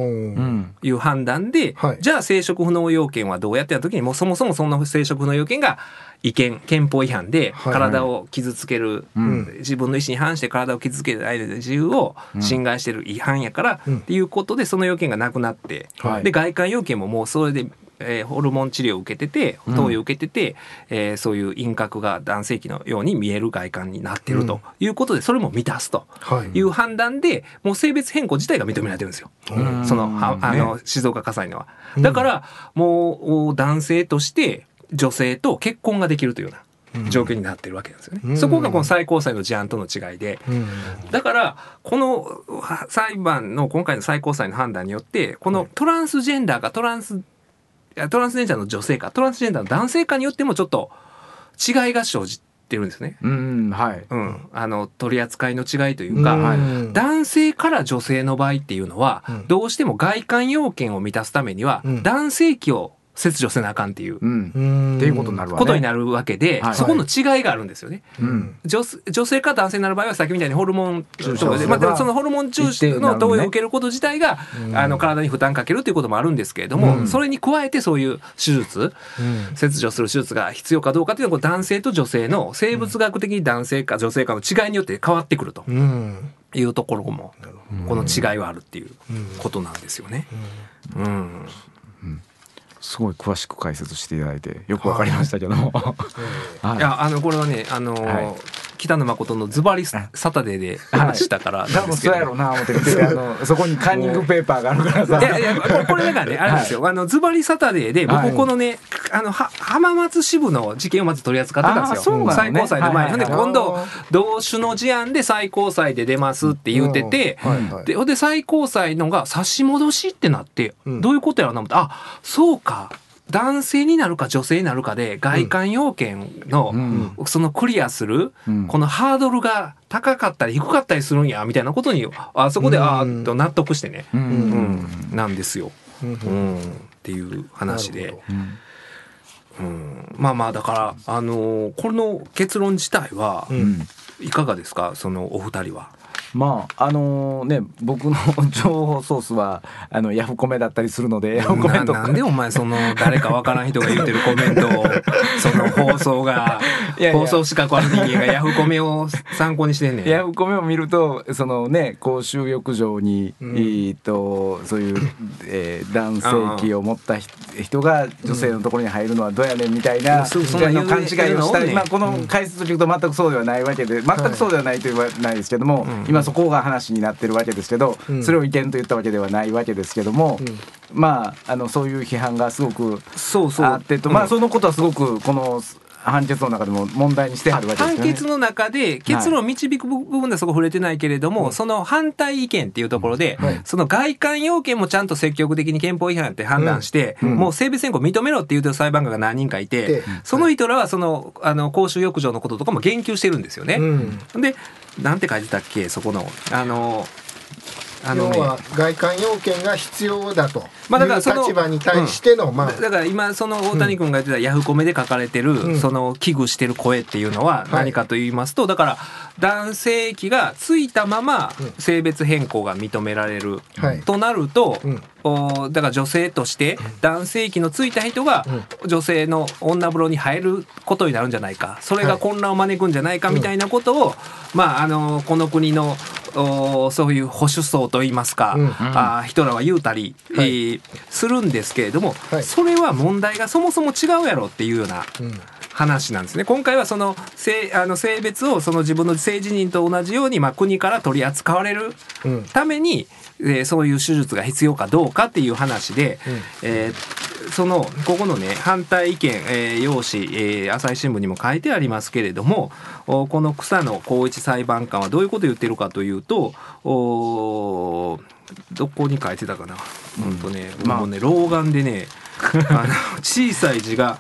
いう判断で、はい。じゃあ生殖不能要件はどうやってやった時にもうそもそもそんな生殖不能要件が違憲憲法違反ではい。体を傷つける、うん。自分の意思に反して体を傷つける間で自由を侵害してる違反やから、うんっていうことでその要件がなくなって、はい。で外観要件ももうそれで、えーホルモン治療を受けててうん投与を受けてて、えーそういう輪郭が男性器のように見える外観になってるということでそれも満たすとはい。いう判断でもう性別変更自体が認められてるんですよ。うんそのはあの静岡火災のは。だからもう男性として女性と結婚ができるというような状況になってるわけですよね。うんそこがこの最高裁の事案との違いで。うん。だからこのは裁判の今回の最高裁の判断によってこのトランスジェンダーかトランストランスジェンダーの女性か。トランスジェンダーの男性かによってもちょっと違いが生じてるんですね。うんはい。うん、あの取り扱いの違いというか、うん男性から女性の場合っていうのは、うん。どうしても外観要件を満たすためには、うん。男性器を切除せなあかんっていううん。うんっていうことになるわね。ことになるわけで、はい。そこの違いがあるんですよね。うん。女女性から男性になる場合はさっきみたいにホルモン注射で、まあ、でもそのホルモン注射の投与を受けること自体が、うん。あの体に負担かけるということもあるんですけれども、うん。それに加えてそういう手術うん。切除する手術が必要かどうかというのは男性と女性の生物学的に男性か女性かの違いによって変わってくるとうん。いうところもこの違いはあるっていううん。ことなんですよね。どうん、すごい詳しく解説していただいてよくわかりましたけども。はい。[LAUGHS] いやあのこれはねあの、はい北野誠のズバリサタデーで話したから多分そうやろうな思って見て。て [LAUGHS] あのそこにカンニングペーパーがあるからさ。いやいやこれだからねあれですよ、あのズバリサタデーではい僕このね、あのは浜松支部の事件をまず取り扱ってたんですよ、最高裁の前ほんで今度同種の事案で最高裁で出ますって言ってて、でほんで最高裁のが差し戻しってなって、うん。どういうことやろうな思って。あそうか男性になるか女性になるかで外観要件の、うん。そのクリアする、うん。このハードルが高かったり低かったりするんやみたいなことにあそこで、うん。あーっと納得してね、ううん。んなんですよ、うん。うん。っていう話で。うん。うん。まあまあだからあのーこの結論自体はうん。いかがですか？そのお二人は。まああのね僕の [LAUGHS] 情報ソースはあのヤフコメだったりするのでヤフコメとか。ななんでお前その誰かわからん人が言ってるコメントを [LAUGHS] その放送が放送資格ある人間がヤフコメを参考にしてんねん。[LAUGHS] ヤフコメを見るとそのね公衆浴場に、うん。えーとそういう、えー男性器を持ったひ人が女性のところに入るのはどうやねんみたいな、うん。そ勘違いをしたまあ、この解説を聞くと全くそうではないわけで全くそうではないと言わないですけども、うん。今そこが話になってるわけですけど、うん。それを意見と言ったわけではないわけですけども、うん。まああのそういう批判がすごくそうそう。あってと、うん。まあそのことはすごくこの判決の中でも問題にしてあるわけですよね。判決の中で結論を導く部分ではそこ触れてないけれども、その反対意見っていうところで、はい。その外観要件もちゃんと積極的に憲法違反って判断して、うん。もう性別変更認めろって言う裁判官が何人かいて、でその人らはそのあの公衆浴場のこととかも言及してるんですよね。うん。でなんて書いてたっけ？そこの。あのあのね。要は外観要件が必要だと。まあだからその立場に対しての、まあ。だだから今その大谷君が言ってたヤフコメで書かれてる、うん。その危惧してる声っていうのははい。何かと言いますと、だから男性器がついたままうん。性別変更が認められる、はい。となると、うん。おだから女性として男性器のついた人が女性の女風呂に入ることになるんじゃないか。それが混乱を招くんじゃないかみたいなことを、まああのこの国のおそういう保守層といいますか、うん。あー人らは言うたり、はい。えーするんですけれども、はい。それは問題がそもそも違うやろっていうようなうん。話なんですね。今回はその性あの性別をその自分の性自認と同じように、まあ、国から取り扱われるうん。ために、えーそういう手術が必要かどうかっていう話で、うん。えーそのここのね反対意見、えー用紙、えー朝日新聞にも書いてありますけれどもおこの草野光一裁判官はどういうことを言ってるかというとおどこに書いてたかな、ほんとねまあもうね老眼でね [LAUGHS] あの小さい字が、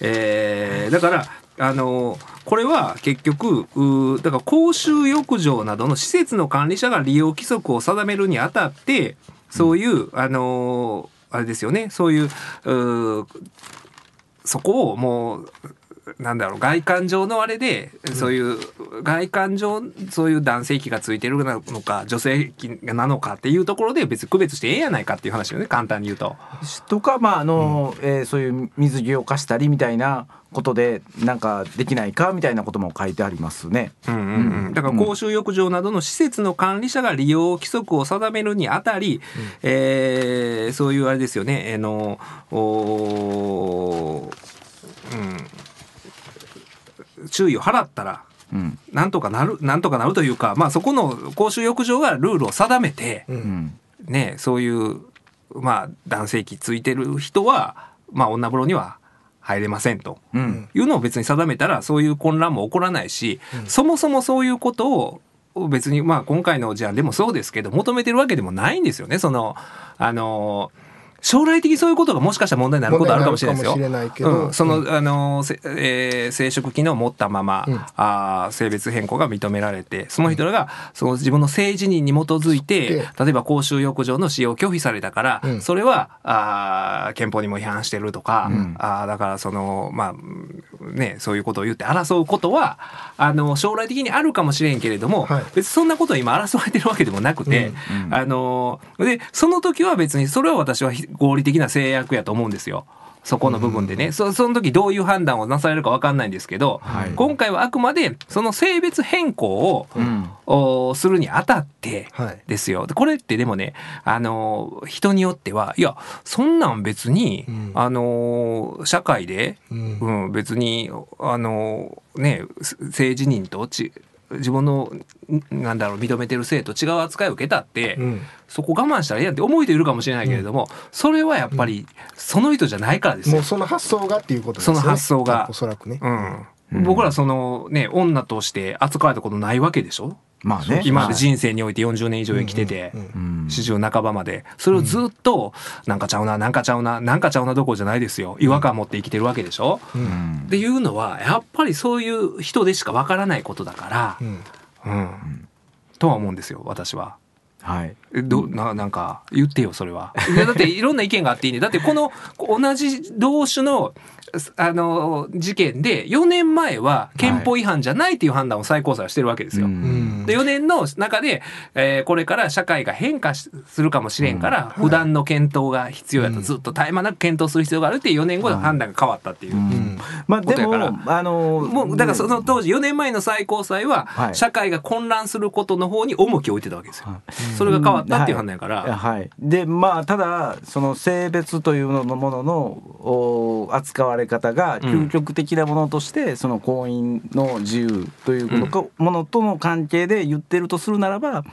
えーだからあのこれは結局うだから公衆浴場などの施設の管理者が利用規則を定めるにあたってそういう、あのあれですよね。そういうそこをもうなんだろう外観上のあれで、そういう外観上そういう男性器がついてるのか女性器なのかっていうところで別に区別してええやないかっていう話よね簡単に言うと。とかまああの、えーそういう水着を貸したりみたいなことでなんかできないかみたいなことも書いてありますね。うんうんうん、だから公衆浴場などの施設の管理者が利用規則を定めるにあたり、えーそういうあれですよねあのおーうん、注意を払ったらうん。なんとかなるなんとかなるというか、まあ、そこの公衆浴場がルールを定めて、ううん。んね、そういう、まあ、男性器ついてる人は、まあ、女風呂には入れませんと。うん。いうのを別に定めたらそういう混乱も起こらないし、そもそもそういうことを別にまあ今回の事案でもそうですけど求めてるわけでもないんですよね。そのあの将来的にそういうことがもしかしたら問題になることあるかもしれないですよ。うん、その、うん。あの、せえー生殖機能を持ったまま、うん。あー性別変更が認められてその人らがその自分の性自認に基づいてで例えば公衆浴場の使用を拒否されたから、うん。それはあー憲法にも違反してるとか、うん。あーだからそのまあねそういうことを言って争うことはあの将来的にあるかもしれんけれども、はい。別にそんなことを今争われてるわけでもなくて、あのでその時は別にそれは私は合理的な制約やと思うんですよ。そこの部分でね、そその時どういう判断をなされるか分かんないんですけど、はい。今回はあくまでその性別変更を、うん。おするにあたってはい。ですよ。でこれってでもね、あの人によってはいやそんなん別に、うん。あの社会で、うん。うん、別にあのね性自認とち自分のんなんだろう認めてる性と違う扱いを受けたって、うん。そこ我慢したらいいやんって思う人いるかもしれないけれども、それはやっぱりその人じゃないからですよ。もうその発想がっていうことですよね。その発想が。おそらくね。うん、僕らそのね女として扱われたことないわけでしょ？まあね。今まではい人生において40年以上生きてて、四十半ばまで。それをずっとなんかちゃうななんかちゃうななんかちゃうなどころじゃないですよ。違和感持って生きてるわけでしょ、ううん。んっていうのはやっぱりそういう人でしかわからないことだからう、ん。うん。とは思うんですよ私は。はい。えどななんか言ってよそれは。だっていろんな意見があっていいね。だってこの同じ同種のあの事件で4年前は憲法違反じゃないっていう判断を最高裁はしてるわけですよ。ううん。んで4年の中で、えーこれから社会が変化しするかもしれんから、普段の検討が必要やと、うん。ずっと絶え間なく検討する必要があるっていう4年後で判断が変わったっていう。うん。まあやかあのもうだからその当時4年前の最高裁ははい。社会が混乱することの方に重きを置いてたわけですよ。それが変わったっていう判断やから。はい。はい、でまあただその性別というののもののお扱われ方が究極的なものとして、その婚姻の自由ということか、ものとの関係で言ってるとするならば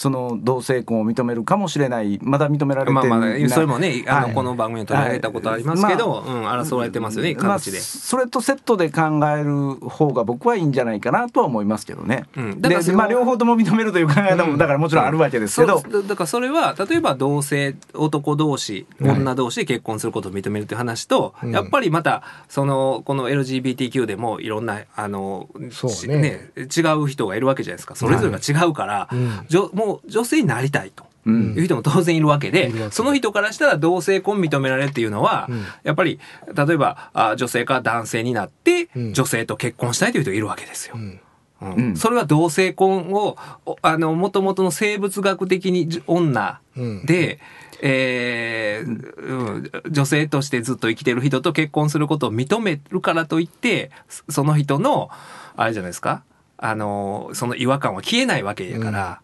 その同性婚を認めるかもしれない。まだ認められてまあまあないそれもねあの、はい。この番組に取り上げたことありますけど、はい。うん争われてますよねまあ、各地で。それとセットで考える方が僕はいいんじゃないかなとは思いますけどね。うん。だからまあ両方とも認めるという考え方もだからもちろんあるわけですけど、だからそれは例えば同性男同士女同士で結婚することを認めるという話と、うん。やっぱりまたそのこの LGBTQ でもいろんなあのそうしね違う人がいるわけじゃないですか。それぞれが違うから、うん。もう女性になりたいと。うん。いう人も当然いるわけで、その人からしたら同性婚認められるっていうのは、うん。やっぱり例えばあ女性から男性になって、うん。女性と結婚したいという人がいるわけですよ。うん。それは同性婚をおあの元々の生物学的にじ女うん。で、えーうん女性としてずっと生きてる人と結婚することを認めるからといってそその人のあれじゃないですか？あのその違和感は消えないわけやから、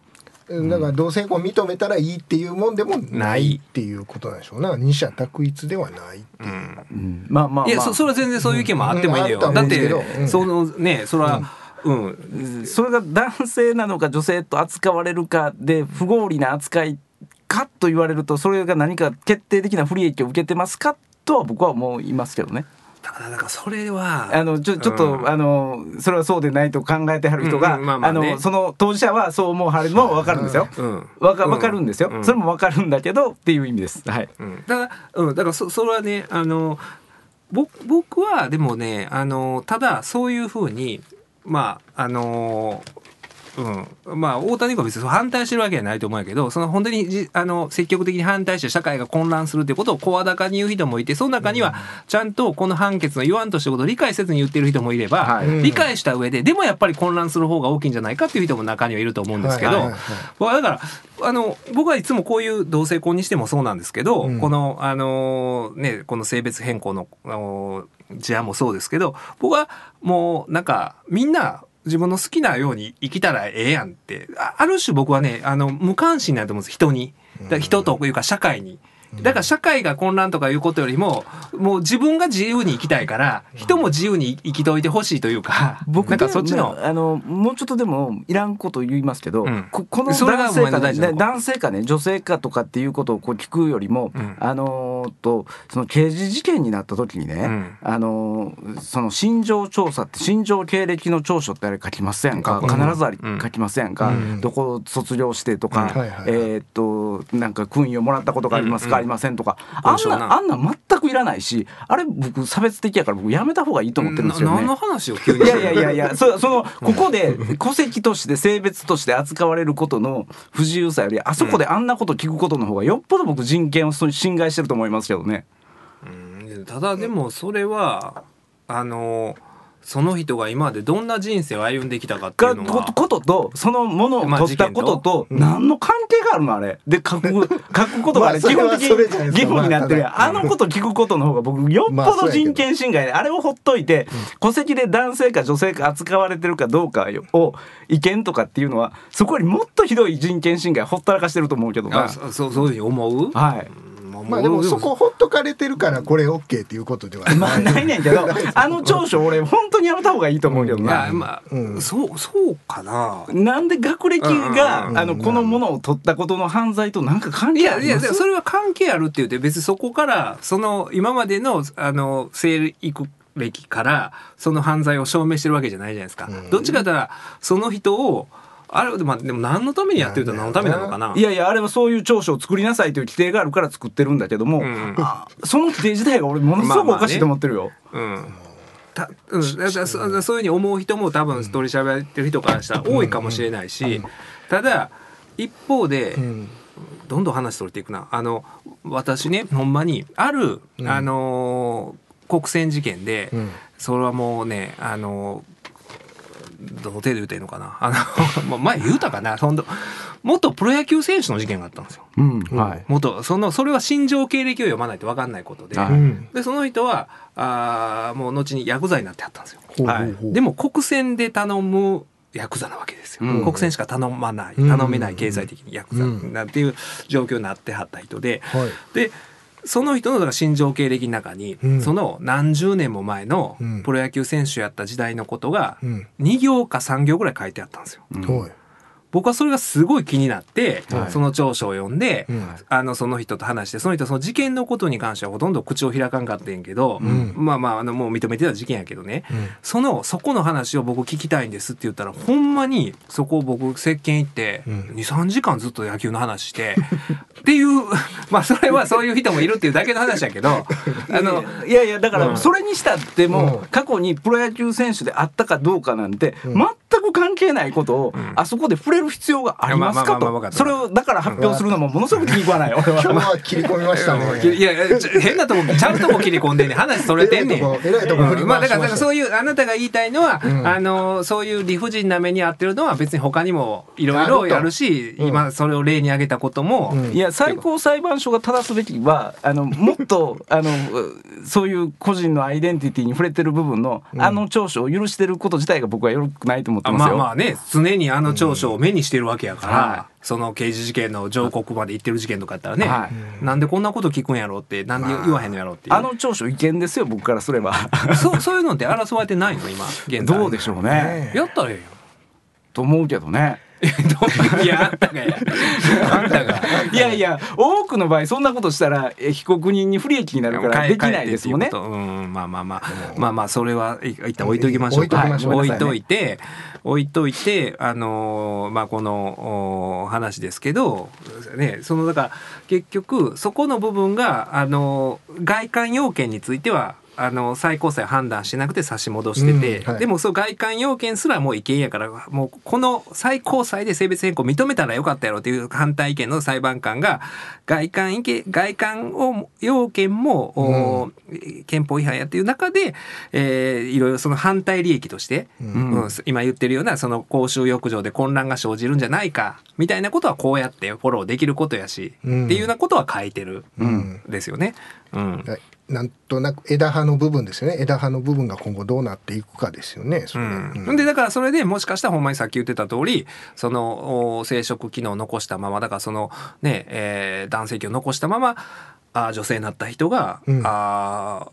だから同性婚認めたらいいっていうもんでもなないいっていうことなんでしょうな。二者択一ではないっていう、うん。うんまあまあまあ。いやそそれは全然そういう意見もあってもいいのよ、うんうんだって、うん。そのねそれは、うん。それが男性なのか女性と扱われるかで不合理な扱いかと言われるとそれが何か決定的な不利益を受けてますかとは僕は思いますけどね。だからだからそれはあのちょちょっと、うんあのそれはそうでないと考えてはる人が、うんうんまあまあね。のその当事者はそう思うはるのも分かるんですよ。うんわかわかるんですよ、うんそれも分かるんだけどっていう意味です。はい。うん、だから、うん、だからそそれはねあのぼ僕はでもねあのただそういうふうにまああのうん、まあ大谷君は別に反対してるわけじゃないと思うんやけどその本当にじあの積極的に反対して社会が混乱するってことを声高に言う人もいてその中にはちゃんとこの判決の言わんとしたことを理解せずに言ってる人もいれば、はい。理解した上ででもやっぱり混乱する方が大きいんじゃないかっていう人も中にはいると思うんですけど、はいはいはい。まあだからあの僕はいつもこういう同性婚にしてもそうなんですけど、うん。このあのねこの性別変更の事案もそうですけど僕はもうなんかみんな自分の好きなように生きたらええやんって。あある種僕はねあの無関心なんだと思うんです。人に。人というか社会に。だから社会が混乱とかいうことよりももう自分が自由に生きたいから人も自由に生きといてほしいというかなんかそっちの。ねあのもうちょっとでもいらんこと言いますけど、うん。ここの男性かね男性かね女性かとかっていうことをこう聞くよりも、うん。あのーとその刑事事件になった時にね、うん。あのーその心情調査って心情経歴の調書ってあれ書きますやんか、うん必ずありうん。書きますやんか、うん。どこ卒業してとか、えーっとなんか勲位をもらったことがありますか、ありませんとか。あんななあんなん全くいらないしあれ僕差別的やから僕やめた方がいいと思ってるんですよね。な何の話を急にいやいやいやいや、そそのここで戸籍として性別として扱われることの不自由さよりあそこであんなこと聞くことの方がよっぽど僕人権をそ侵害してると思いますけどね。うん。ただでもそれはあのその人が今までどんな人生を歩んできたかっていがうのはことこととそのものをまあ取ったことと何の関係があるのあれ？で書く [LAUGHS] 書くことがあれまあ基本的に義務になってるやん。まああのこと聞くことの方が僕よっぽど人権侵害であれをほっといて戸籍で男性か女性か扱われてるかどうかを意見とかっていうのはそこよりもっとひどい人権侵害ほったらかしてると思うけどあな。そそうそういうふうに思う？はいまあでもそこほっとかれてるからこれ OK っていうことではまあないねんけど [LAUGHS] あの長所俺本当にやめた方がいいと思うけど。いなや。まあ、うんそうそうかな。なんで学歴うんうんがうん。あのこのものを取ったことの犯罪となんか関い係あります？やいやそれは関係あるって言って別にそこからその今までのあの生育歴からその犯罪を証明してるわけじゃないじゃないですか。どっちかというとその人をあれまあでも何のためにやってると何のためなのかな？いやいやあれはそういう調書を作りなさいという規定があるから作ってるんだけども、んあその規定自体が俺ものすごくおかしいと思ってるよ。うん。たうん、だからそそういうふうに思う人も多分取り喋ってる人からしたら多いかもしれないし、ただ一方で、うんどんどん話取れていくな。あの私ねほんまにある、うん。あのー国選事件で、うん。それはもうねあのどの程度言うていいのかな？[LAUGHS] あのまあ前言うたかな。ほんと元プロ野球選手の事件があったんですよ。うん。はい。元そのそれは心情経歴を読まないと分かんないことで、はい。うんでその人はあーもう後にヤクザになってはったんですよ。はい。でも国選で頼むヤクザなわけですよ、うん。国選しか頼まないうん。頼めない経済的にヤクザなんていう状況になってはった人で、はい。でその人のだから心情経歴の中に、うん。その何十年も前のうん。プロ野球選手やった時代のことがうん。2行か3行ぐらい書いてあったんですよ。はい僕はそれがすごい気になって、はい。その調書を読んで、うん。あのその人と話してその人はその事件のことに関してはほとんど口を開かんかってんけど、ん。まあまああのもう認めてた事件やけどね、うん。そのそこの話を僕聞きたいんですって言ったらほんまにそこを僕接見行ってうん。23時間ずっと野球の話して [LAUGHS] っていう [LAUGHS] まあそれはそういう人もいるっていうだけの話やけど [LAUGHS] あのいやいやだかうん。らそれにしたってもうん。過去にプロ野球選手であったかどうかなんてうん。全く関係ないことをん。あそこで触れる必要がありますかと。それをだから発表するのもものすごく気に食わない。俺今日は。は切り込みましたね。いや変なとこちゃうとこ切り込んでんねん。話それてんねん。まあだからそういうあなたが言いたいのは、うん。あのそういう理不尽な目に遭ってるのは別に他にもいろいろやるし、うん。今それを例に挙げたことも、うん。いや最高裁判所が正すべきはあのもっとあのうそういう個人のアイデンティティに触れてる部分の、あの調書を許してること自体が僕はよくないと思ってあますよ。まあまあね常にあの調書を目にしてるわけやから、はその刑事事件の上告まで行ってる事件とかやったらね、はなんでこんなこと聞くんやろってなんで言わへんのやろっていうあの調書違憲ですよ僕からすれば。[LAUGHS] そうそういうのって争われてないの今現在どうでしょうね。ねやったらええやんと思うけどね。[LAUGHS] いやあんたがや。あんたがいやいや多くの場合そんなことしたらえ被告人に不利益になるからできないですもんね。うんまあまあまあ。まあまあそれはい一旦置いときましょう。置いときましょう。はい。置いといて置いといてあのーまあこのお話ですけどねそのだから結局そこの部分があの外観要件についてはあの最高裁は判断しなくて差し戻してて、うんはい。でもそう外観要件すらもう違憲やからもうこの最高裁で性別変更認めたらよかったやろっていう反対意見の裁判官が外観意見外観を要件も、お憲法違反やっていう中で、えーいろいろその反対利益として、うん。うん今言ってるようなその公衆浴場で混乱が生じるんじゃないかみたいなことはこうやってフォローできることやし、うん。っていうようなことは書いてるうんんですよね。うん。はいなんとなく枝葉の部分ですよね。枝葉の部分が今後どうなっていくかですよね。それ。うん、でだからそれでもしかしたらほんまにさっき言ってた通りそのお生殖機能を残したままだからそのね、えー男性器を残したままあー女性になった人が、うん。あ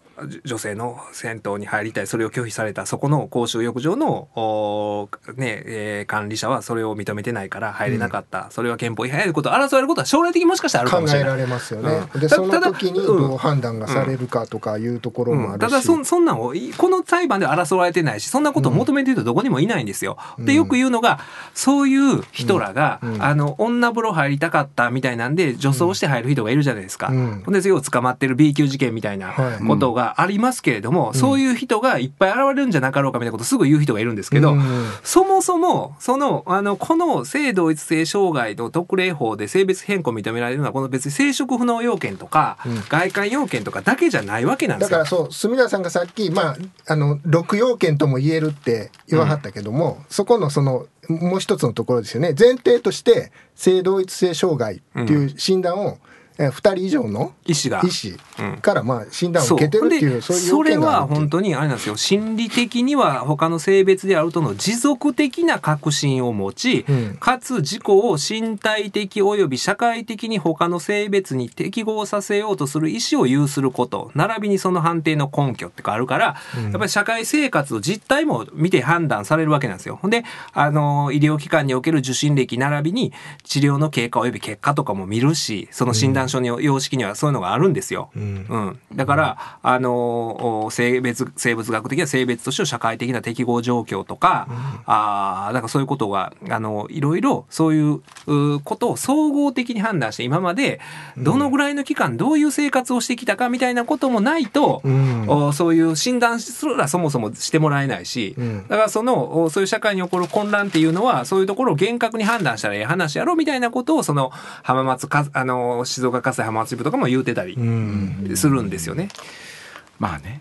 女性の銭湯に入りたいそれを拒否されたそこの公衆浴場のおねえー管理者はそれを認めてないから入れなかった、それは憲法違反やること争われることは将来的にもしかしたらあるか考もしれない。えられますよね、うん。でその時にどう判断がされるかとかいうところもあうん、るし、ただそそんなんをいこの裁判では争われてないしそんなことを求めてる人どこにもいないんですよ。でよく言うのがそういう人らが、うん。うん。あの女風呂入りたかったみたいなんで女装して入る人がいるじゃないですか。うんで要は捕まってる B 級事件みたいなはい。ことがありますけれども、そういう人がいっぱい現れるんじゃなかろうかみたいなことをすぐ言う人がいるんですけど、うん。そもそもそのあのこの性同一性障害の特例法で性別変更を認められるのはこの別に生殖不能要件とか、うん。外観要件とかだけじゃないわけなんですよ。だからそう住田さんがさっき、まあ、あの6要件とも言えるって言わはったけども、そこのそのもう一つのところですよね。前提として性同一性障害っていう診断を、え2人以上の医師が。医師からまあ診断を受けてるっていう、そういうそれは本当にあれなんですよ。心理的には他の性別であるとの持続的な確信を持ち、うん。かつ自己を身体的及び社会的に他の性別に適合させようとする意思を有すること。並びにその判定の根拠ってかあるから、やっぱり社会生活の実態も見て判断されるわけなんですよ。ほんであの医療機関における受診歴並びに治療の経過及び結果とかも見るしその診断願書に様式にはそういうのがあるんですよ。うん。うん、だから、あのお性別生物学的な性別としての社会的な適合状況とか、あーだからそういうことがあのいろいろそういううことを総合的に判断して今までどのぐらいの期間どういう生活をしてきたかみたいなこともないと、うん。おそういう診断すらそもそもしてもらえないし、うん。だからそのおそういう社会に起こる混乱っていうのはそういうところを厳格に判断したらええ話やろみたいなことをその浜松かあの静岡火災浜松支部とかも言うてたりうん。するんですよね。まあね。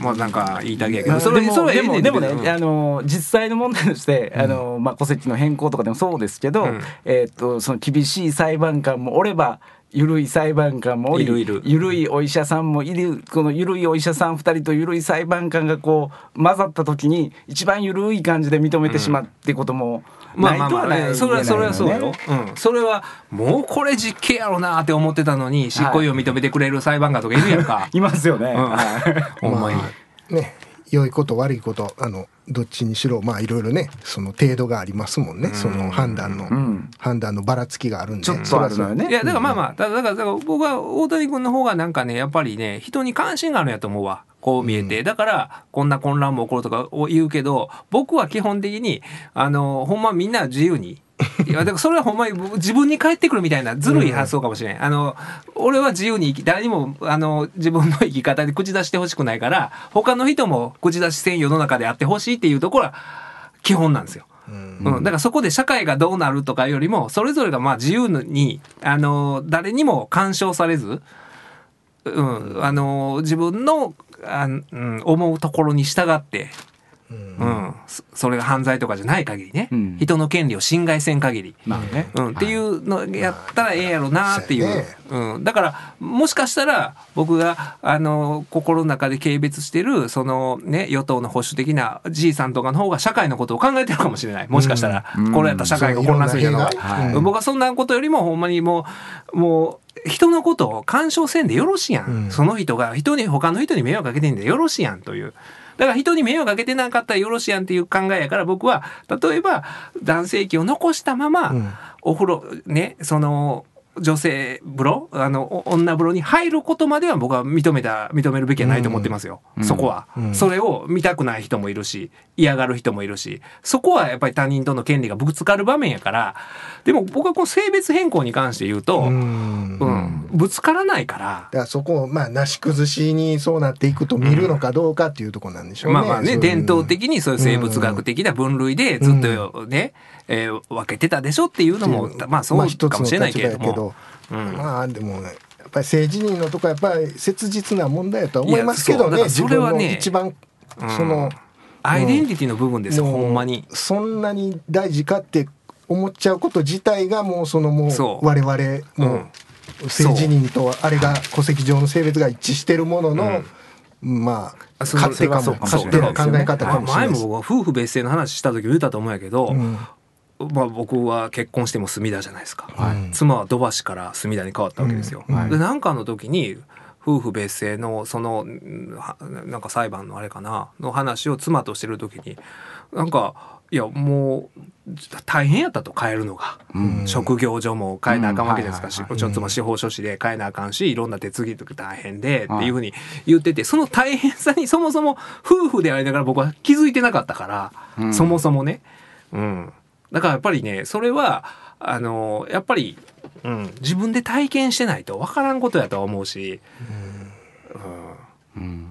まあなんか言いたげやけまあど、それでもでもでもね、うん。あの実際の問題として、あのまあ戸籍の変更とかでもそうですけど、うん。えっ、とその厳しい裁判官もおれば。ゆるい裁判官もいるいる。ゆるいお医者さんもいる。このゆるいお医者さん2人とゆるい裁判官がこう混ざった時に一番ゆるい感じで認めてしまうってこともまあまあまあ、それはそれはそうよ。うん、それはもうこれ実刑やろなって思ってたのに執行猶予認めてくれる裁判官とかいるやんか。[LAUGHS] いますよね。うんはいほんまに。まあね良いこと悪いことあのどっちにしろまあいろいろねその程度がありますもんね、その判断の、ん。判断のばらつきがあるんで。ちょっとあるのよね。いやだからまあまあだからだからだから僕は大谷君の方がなんかねやっぱりね人に関心があるんやと思うわ。こう見えて、だからこんな混乱も起こるとかを言うけど僕は基本的にあのほんまみんな自由に。いやだからそれはほんまに僕自分に返ってくるみたいなずるい発想かもしれん、あの俺は自由に生き誰にもあの自分の生き方で口出してほしくないから他の人も口出しせん世の中であってほしいっていうところは基本なんですよ。うん、だからそこで社会がどうなるとかよりもそれぞれがまあ自由にあの誰にも干渉されず、うん、あの自分のあ、うん、思うところに従って、うん。そそれが犯罪とかじゃない限りね、うん。人の権利を侵害せん限り。まあね。うん、っていうのやったらええやろなっていう、そうやね。うん、だからもしかしたら僕があの心の中で軽蔑してるそのね与党の保守的なじいさんとかの方が社会のことを考えてるかもしれない。もしかしたら、うん。これやったら社会が混乱するやろ。そういろんな弊害うん。僕はそんなことよりもほんまにもうもう人のことを干渉せんでよろしいやん、うん。その人が人に他の人に迷惑かけてんでよろしいやんという。だから人に迷惑かけてなかったらよろしいやんっていう考えやから僕は例えば男性器を残したまま、うん。お風呂ねその女性風呂あのお女風呂に入ることまでは僕は認めた認めるべきはないと思ってますよ、うんそこは、うん。それを見たくない人もいるし嫌がる人もいるしそこはやっぱり他人との権利がぶつかる場面やからでも僕はこの性別変更に関して言うと、ううん。んぶつからないから。だからそこをまあなし崩しにそうなっていくと見るのかどうかっていうところなんでしょうね。まあまあね、伝統的にそういう生物学的な分類でずっとね、えー分けてたでしょっていうのも、まあそうかもしれないけれども。まあうん。どまあでもねやっぱり政治人のとこやっぱり切実な問題やとは思いますけどね。それはね一番うん。その、アイデンティティの部分ですよ、ほんまに。そんなに大事かって思っちゃうこと自体がもうそのもそう。う我々もうん。う政治人とあれが戸籍上の性別が一致してるものの、まあ勝手かも勝手な考え方かもしれない前も僕は夫婦別姓の話した時言ったと思うんやけど、うんまあ、僕は結婚しても隅田じゃないですか、はい。妻は土橋から隅田に変わったわけですよ。うん。はい。でなんかの時に夫婦別姓のそのなんか裁判のあれかなの話を妻としてる時になんかいやもう大変やったと変えるのが、うん。職業上も変えなあかんわけですから、うん。はいはいしちょっとまあ司法書士で変えなあかんしいろんな手続きとか大変でっていうふうに言っててその大変さにそもそも夫婦でありながら僕は気づいてなかったから、うん。そもそもね。うん、だからやっぱりねそれはあのやっぱり、うん、自分で体験してないと分からんことやとは思うし、うん。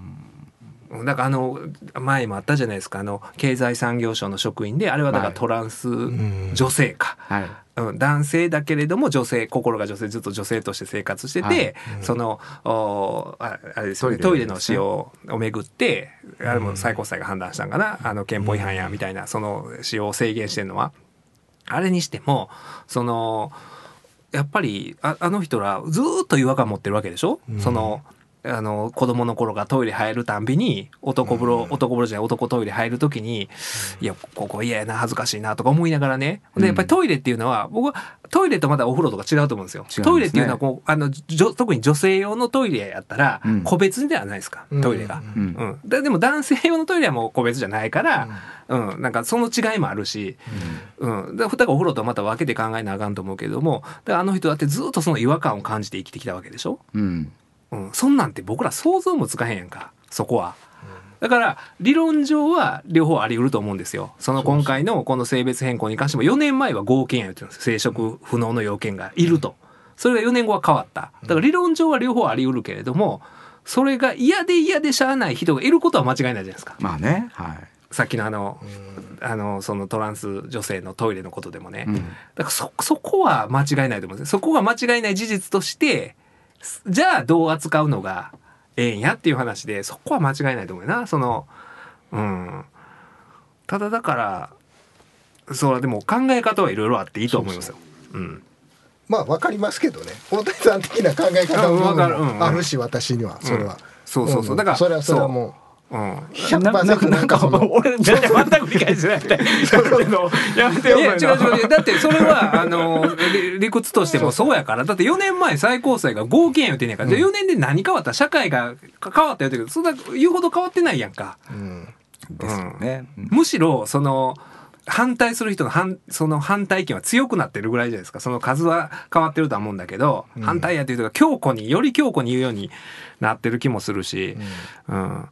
うん、だからあの前もあったじゃないですか。あの経済産業省の職員であれはだからはい。トランスん。女性か。はい。うん、男性だけれども女性心が女性ずっと女性として生活してて、はい。そのおああれですよねトイレトイレの使用をめぐってあれも最高裁が判断したんかな。あの憲法違反やみたいなその使用を制限してるのはあれにしてもそのやっぱりああの人らずーっと違和感持ってるわけでしょ、うん。そのあの子供の頃がトイレ入るたんびに男風呂、男風呂じゃない男トイレ入る時にいやここ嫌やな恥ずかしいなとか思いながらね。でやっぱりトイレっていうのは僕はトイレとまだお風呂とか違うと思うんですよ。すね。トイレっていうのはこうあのじょ特に女性用のトイレやったらうん。個別ではないですか、うん。トイレが。うん。うん。うん、ででも男性用のトイレはもう個別じゃないから、うん。なんかその違いもあるし、うん、だからお風呂とはまた分けて考えなあかんと思うけれどもだからあの人だってずっとその違和感を感じて生きてきたわけでしょ、うんうん、そんなんて僕ら想像もつかへんやんかそこは。だから理論上は両方あり得ると思うんですよ。その今回のこの性別変更に関しても4年前は合憲や言ってるんです生殖不能の要件がいると。それが4年後は変わった。だから理論上は両方あり得るけれどもそれが嫌で嫌でしゃあない人がいることは間違いないじゃないですか。まあねはいさっきのあの、あのそのトランス女性のトイレのことでもね、うんだからそそこは間違いないと思うんですそこが間違いない事実としてじゃあどう扱うのがええんやっていう話でそこは間違いないと思うよな。そのうん。ただだからそれはでも考え方はいろいろあっていいと思いますよ。うん。まあわかりますけどね。大谷さん的な考え方もあるし私には。それは、そうそうそう。だからそれはそれはもうん。う100%なんか俺全然全く理解してない。やめてよいや違う違うだってそれはあの理理屈としてもそうやから。だって4年前最高裁が合憲言うてんねやから、じゃあ4年で何変わった？社会が変わった言うてるけどそんな言うほど変わってないやんか。うん。ですよね。むしろその反対する人の反その反対意見は強くなってるぐらいじゃないですか。その数は変わってるとは思うんだけど、うん。反対やっていう人が強固により強固に言うようになってる気もするし、うん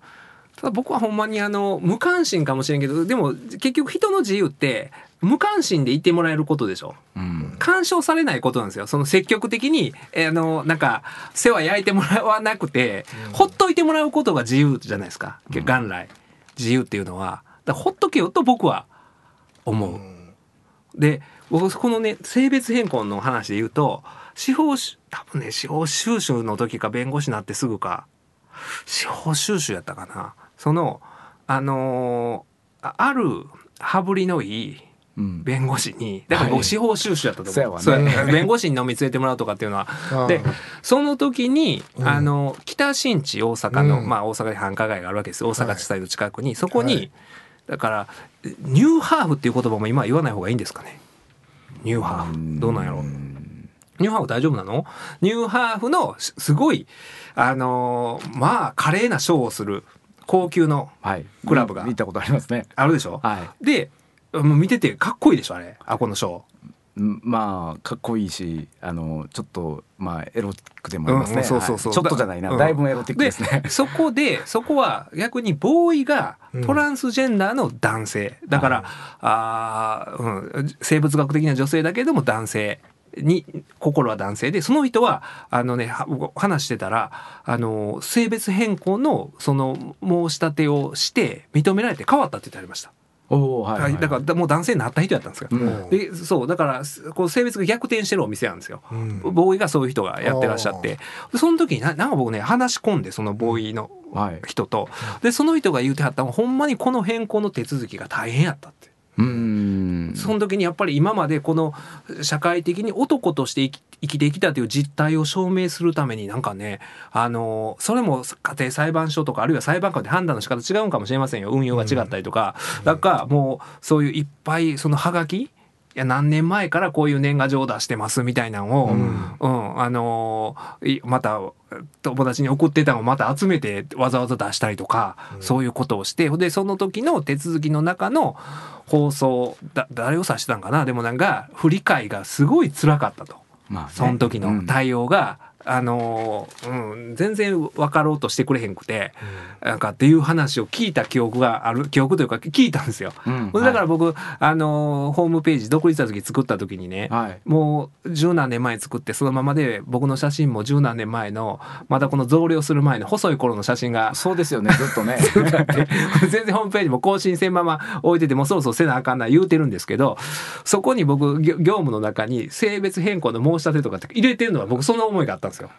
ただ僕はほんまにあの無関心かもしれんけどでも結局人の自由って無関心でいてもらえることでしょ。うん干渉されないことなんですよ。その積極的に、えーあの、なんか、世話焼いてもらわなくて、ほっといてもらうことが自由じゃないですか。元来。自由っていうのは。だほっとけよと僕は思う。で、僕、このね、性別変更の話で言うと、司法し、多分ね、司法修習の時か弁護士になってすぐか、司法修習やったかな。その、あのーあある羽振りのいい、うん。弁護士にだからは司法修習やったと思う,、そうやわね。そうや弁護士に飲み連れてもらうとかっていうのは [LAUGHS] あでその時に、うん。あの北新地大阪の、うん。まあ大阪に繁華街があるわけです大阪地裁の近くに、そこに、はい。だからニューハーフっていう言葉も今は言わない方がいいんですかね。ニューハーフ。どうなんやろう。ニューハーフ大丈夫なの？ニューハーフのすすごいあのーまあ華麗なショーをする高級のはい。クラブが。見たことありますね。あるでしょ、はでもう見ててかっこいいでしょあれ。あこのショー。いうんまあかっこいいしあのちょっとまあエロティックでもありますね、うんそうそうそう。はい。ちょっとじゃないな、うん。だいぶエロティックですね。でそこでそこは逆にボーイがうん。トランスジェンダーの男性。だから、あーうん、生物学的な女性だけども男性に心は男性でその人はあのね話してたらあの性別変更のその申し立てをして認められて変わったって言ってありました、おおはい、はい、だからもう男性になった人やったんですよ、うん。でそうだからこう性別が逆転してるお店なんですよ、うん。ボーイがそういう人がやってらっしゃって。でその時にななんか僕ね話し込んでそのボーイのはい。人と。でその人が言うてはったのはほんまにこの変更の手続きが大変やったって。うーん。その時にやっぱり今までこの社会的に男として生き生きてきたという実態を証明するためになんかねあのそれも家庭裁判所とかあるいは裁判官で判断の仕方違うんかもしれませんよ。運用が違ったりとか、だからもうそういういっぱいそのハガキいや何年前からこういう年賀状を出してますみたいなのを、うん。あのいまた友達に送ってたのをまた集めてわざわざ出したりとか、そういうことをしてでその時の手続きの中の放送だ誰を指してたんかな？でもなんか振り替えがすごい辛かったと。まあね。その時の対応が、あのうん、全然分かろうとしてくれへんくて、なんかっていう話を聞いた記憶がある記憶というか聞いたんですよ。うん。だから僕、あのホームページ独立した時作った時にね、はい。もう十何年前に作ってそのままで僕の写真も十何年前のまたこの増量する前の細い頃の写真がそうですよねずっとね。[LAUGHS] 全然ホームページも更新せんまま置いててもうそろそろせなあかんな言うてるんですけどそこに僕業業務の中に性別変更の申し立てとかって入れてるのは僕その思いがあったんですよ。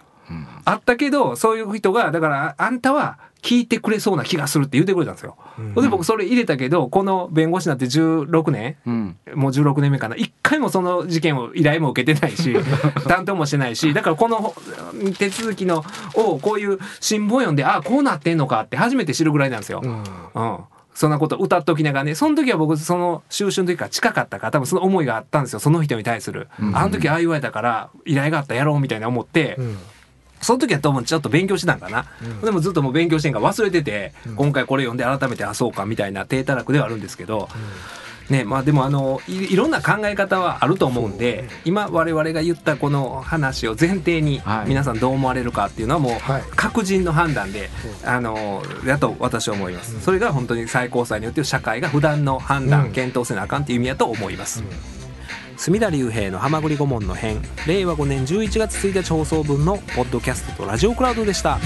あったけどそういう人がだからあんたは聞いてくれそうな気がするって言ってくれたんですよ。ほんで僕それ入れたけどこの弁護士になって16年うんもう16年目かな一回もその事件を依頼も受けてないし [LAUGHS] 担当もしてないしだからこの手続きのをこういう新聞を読んであこうなってんのかって初めて知るぐらいなんですよ。うんうんそんなこと歌っておきながらねその時は僕その収集の時から近かったから多分その思いがあったんですよその人に対する、うん。あの時ああ言われたから依頼があったやろうみたいな思って、うん。その時はともちょっと勉強してたんかな、でもずっともう勉強してんから忘れてて、今回これ読んで改めてあそうかみたいな低たらくではあるんですけど、ねまあでもあのいいろんな考え方はあると思うんで今我々が言ったこの話を前提にはい。皆さんどう思われるかっていうのはもうはい。各人の判断で、あのだと私は思います、それが本当に最高裁によって社会が普段の判断、うん。検討せなあかんっていう意味やと思います、隅田隆平の「はまぐり顧問の編」令和5年11月1日放送分のポッドキャストとラジオクラウドでした。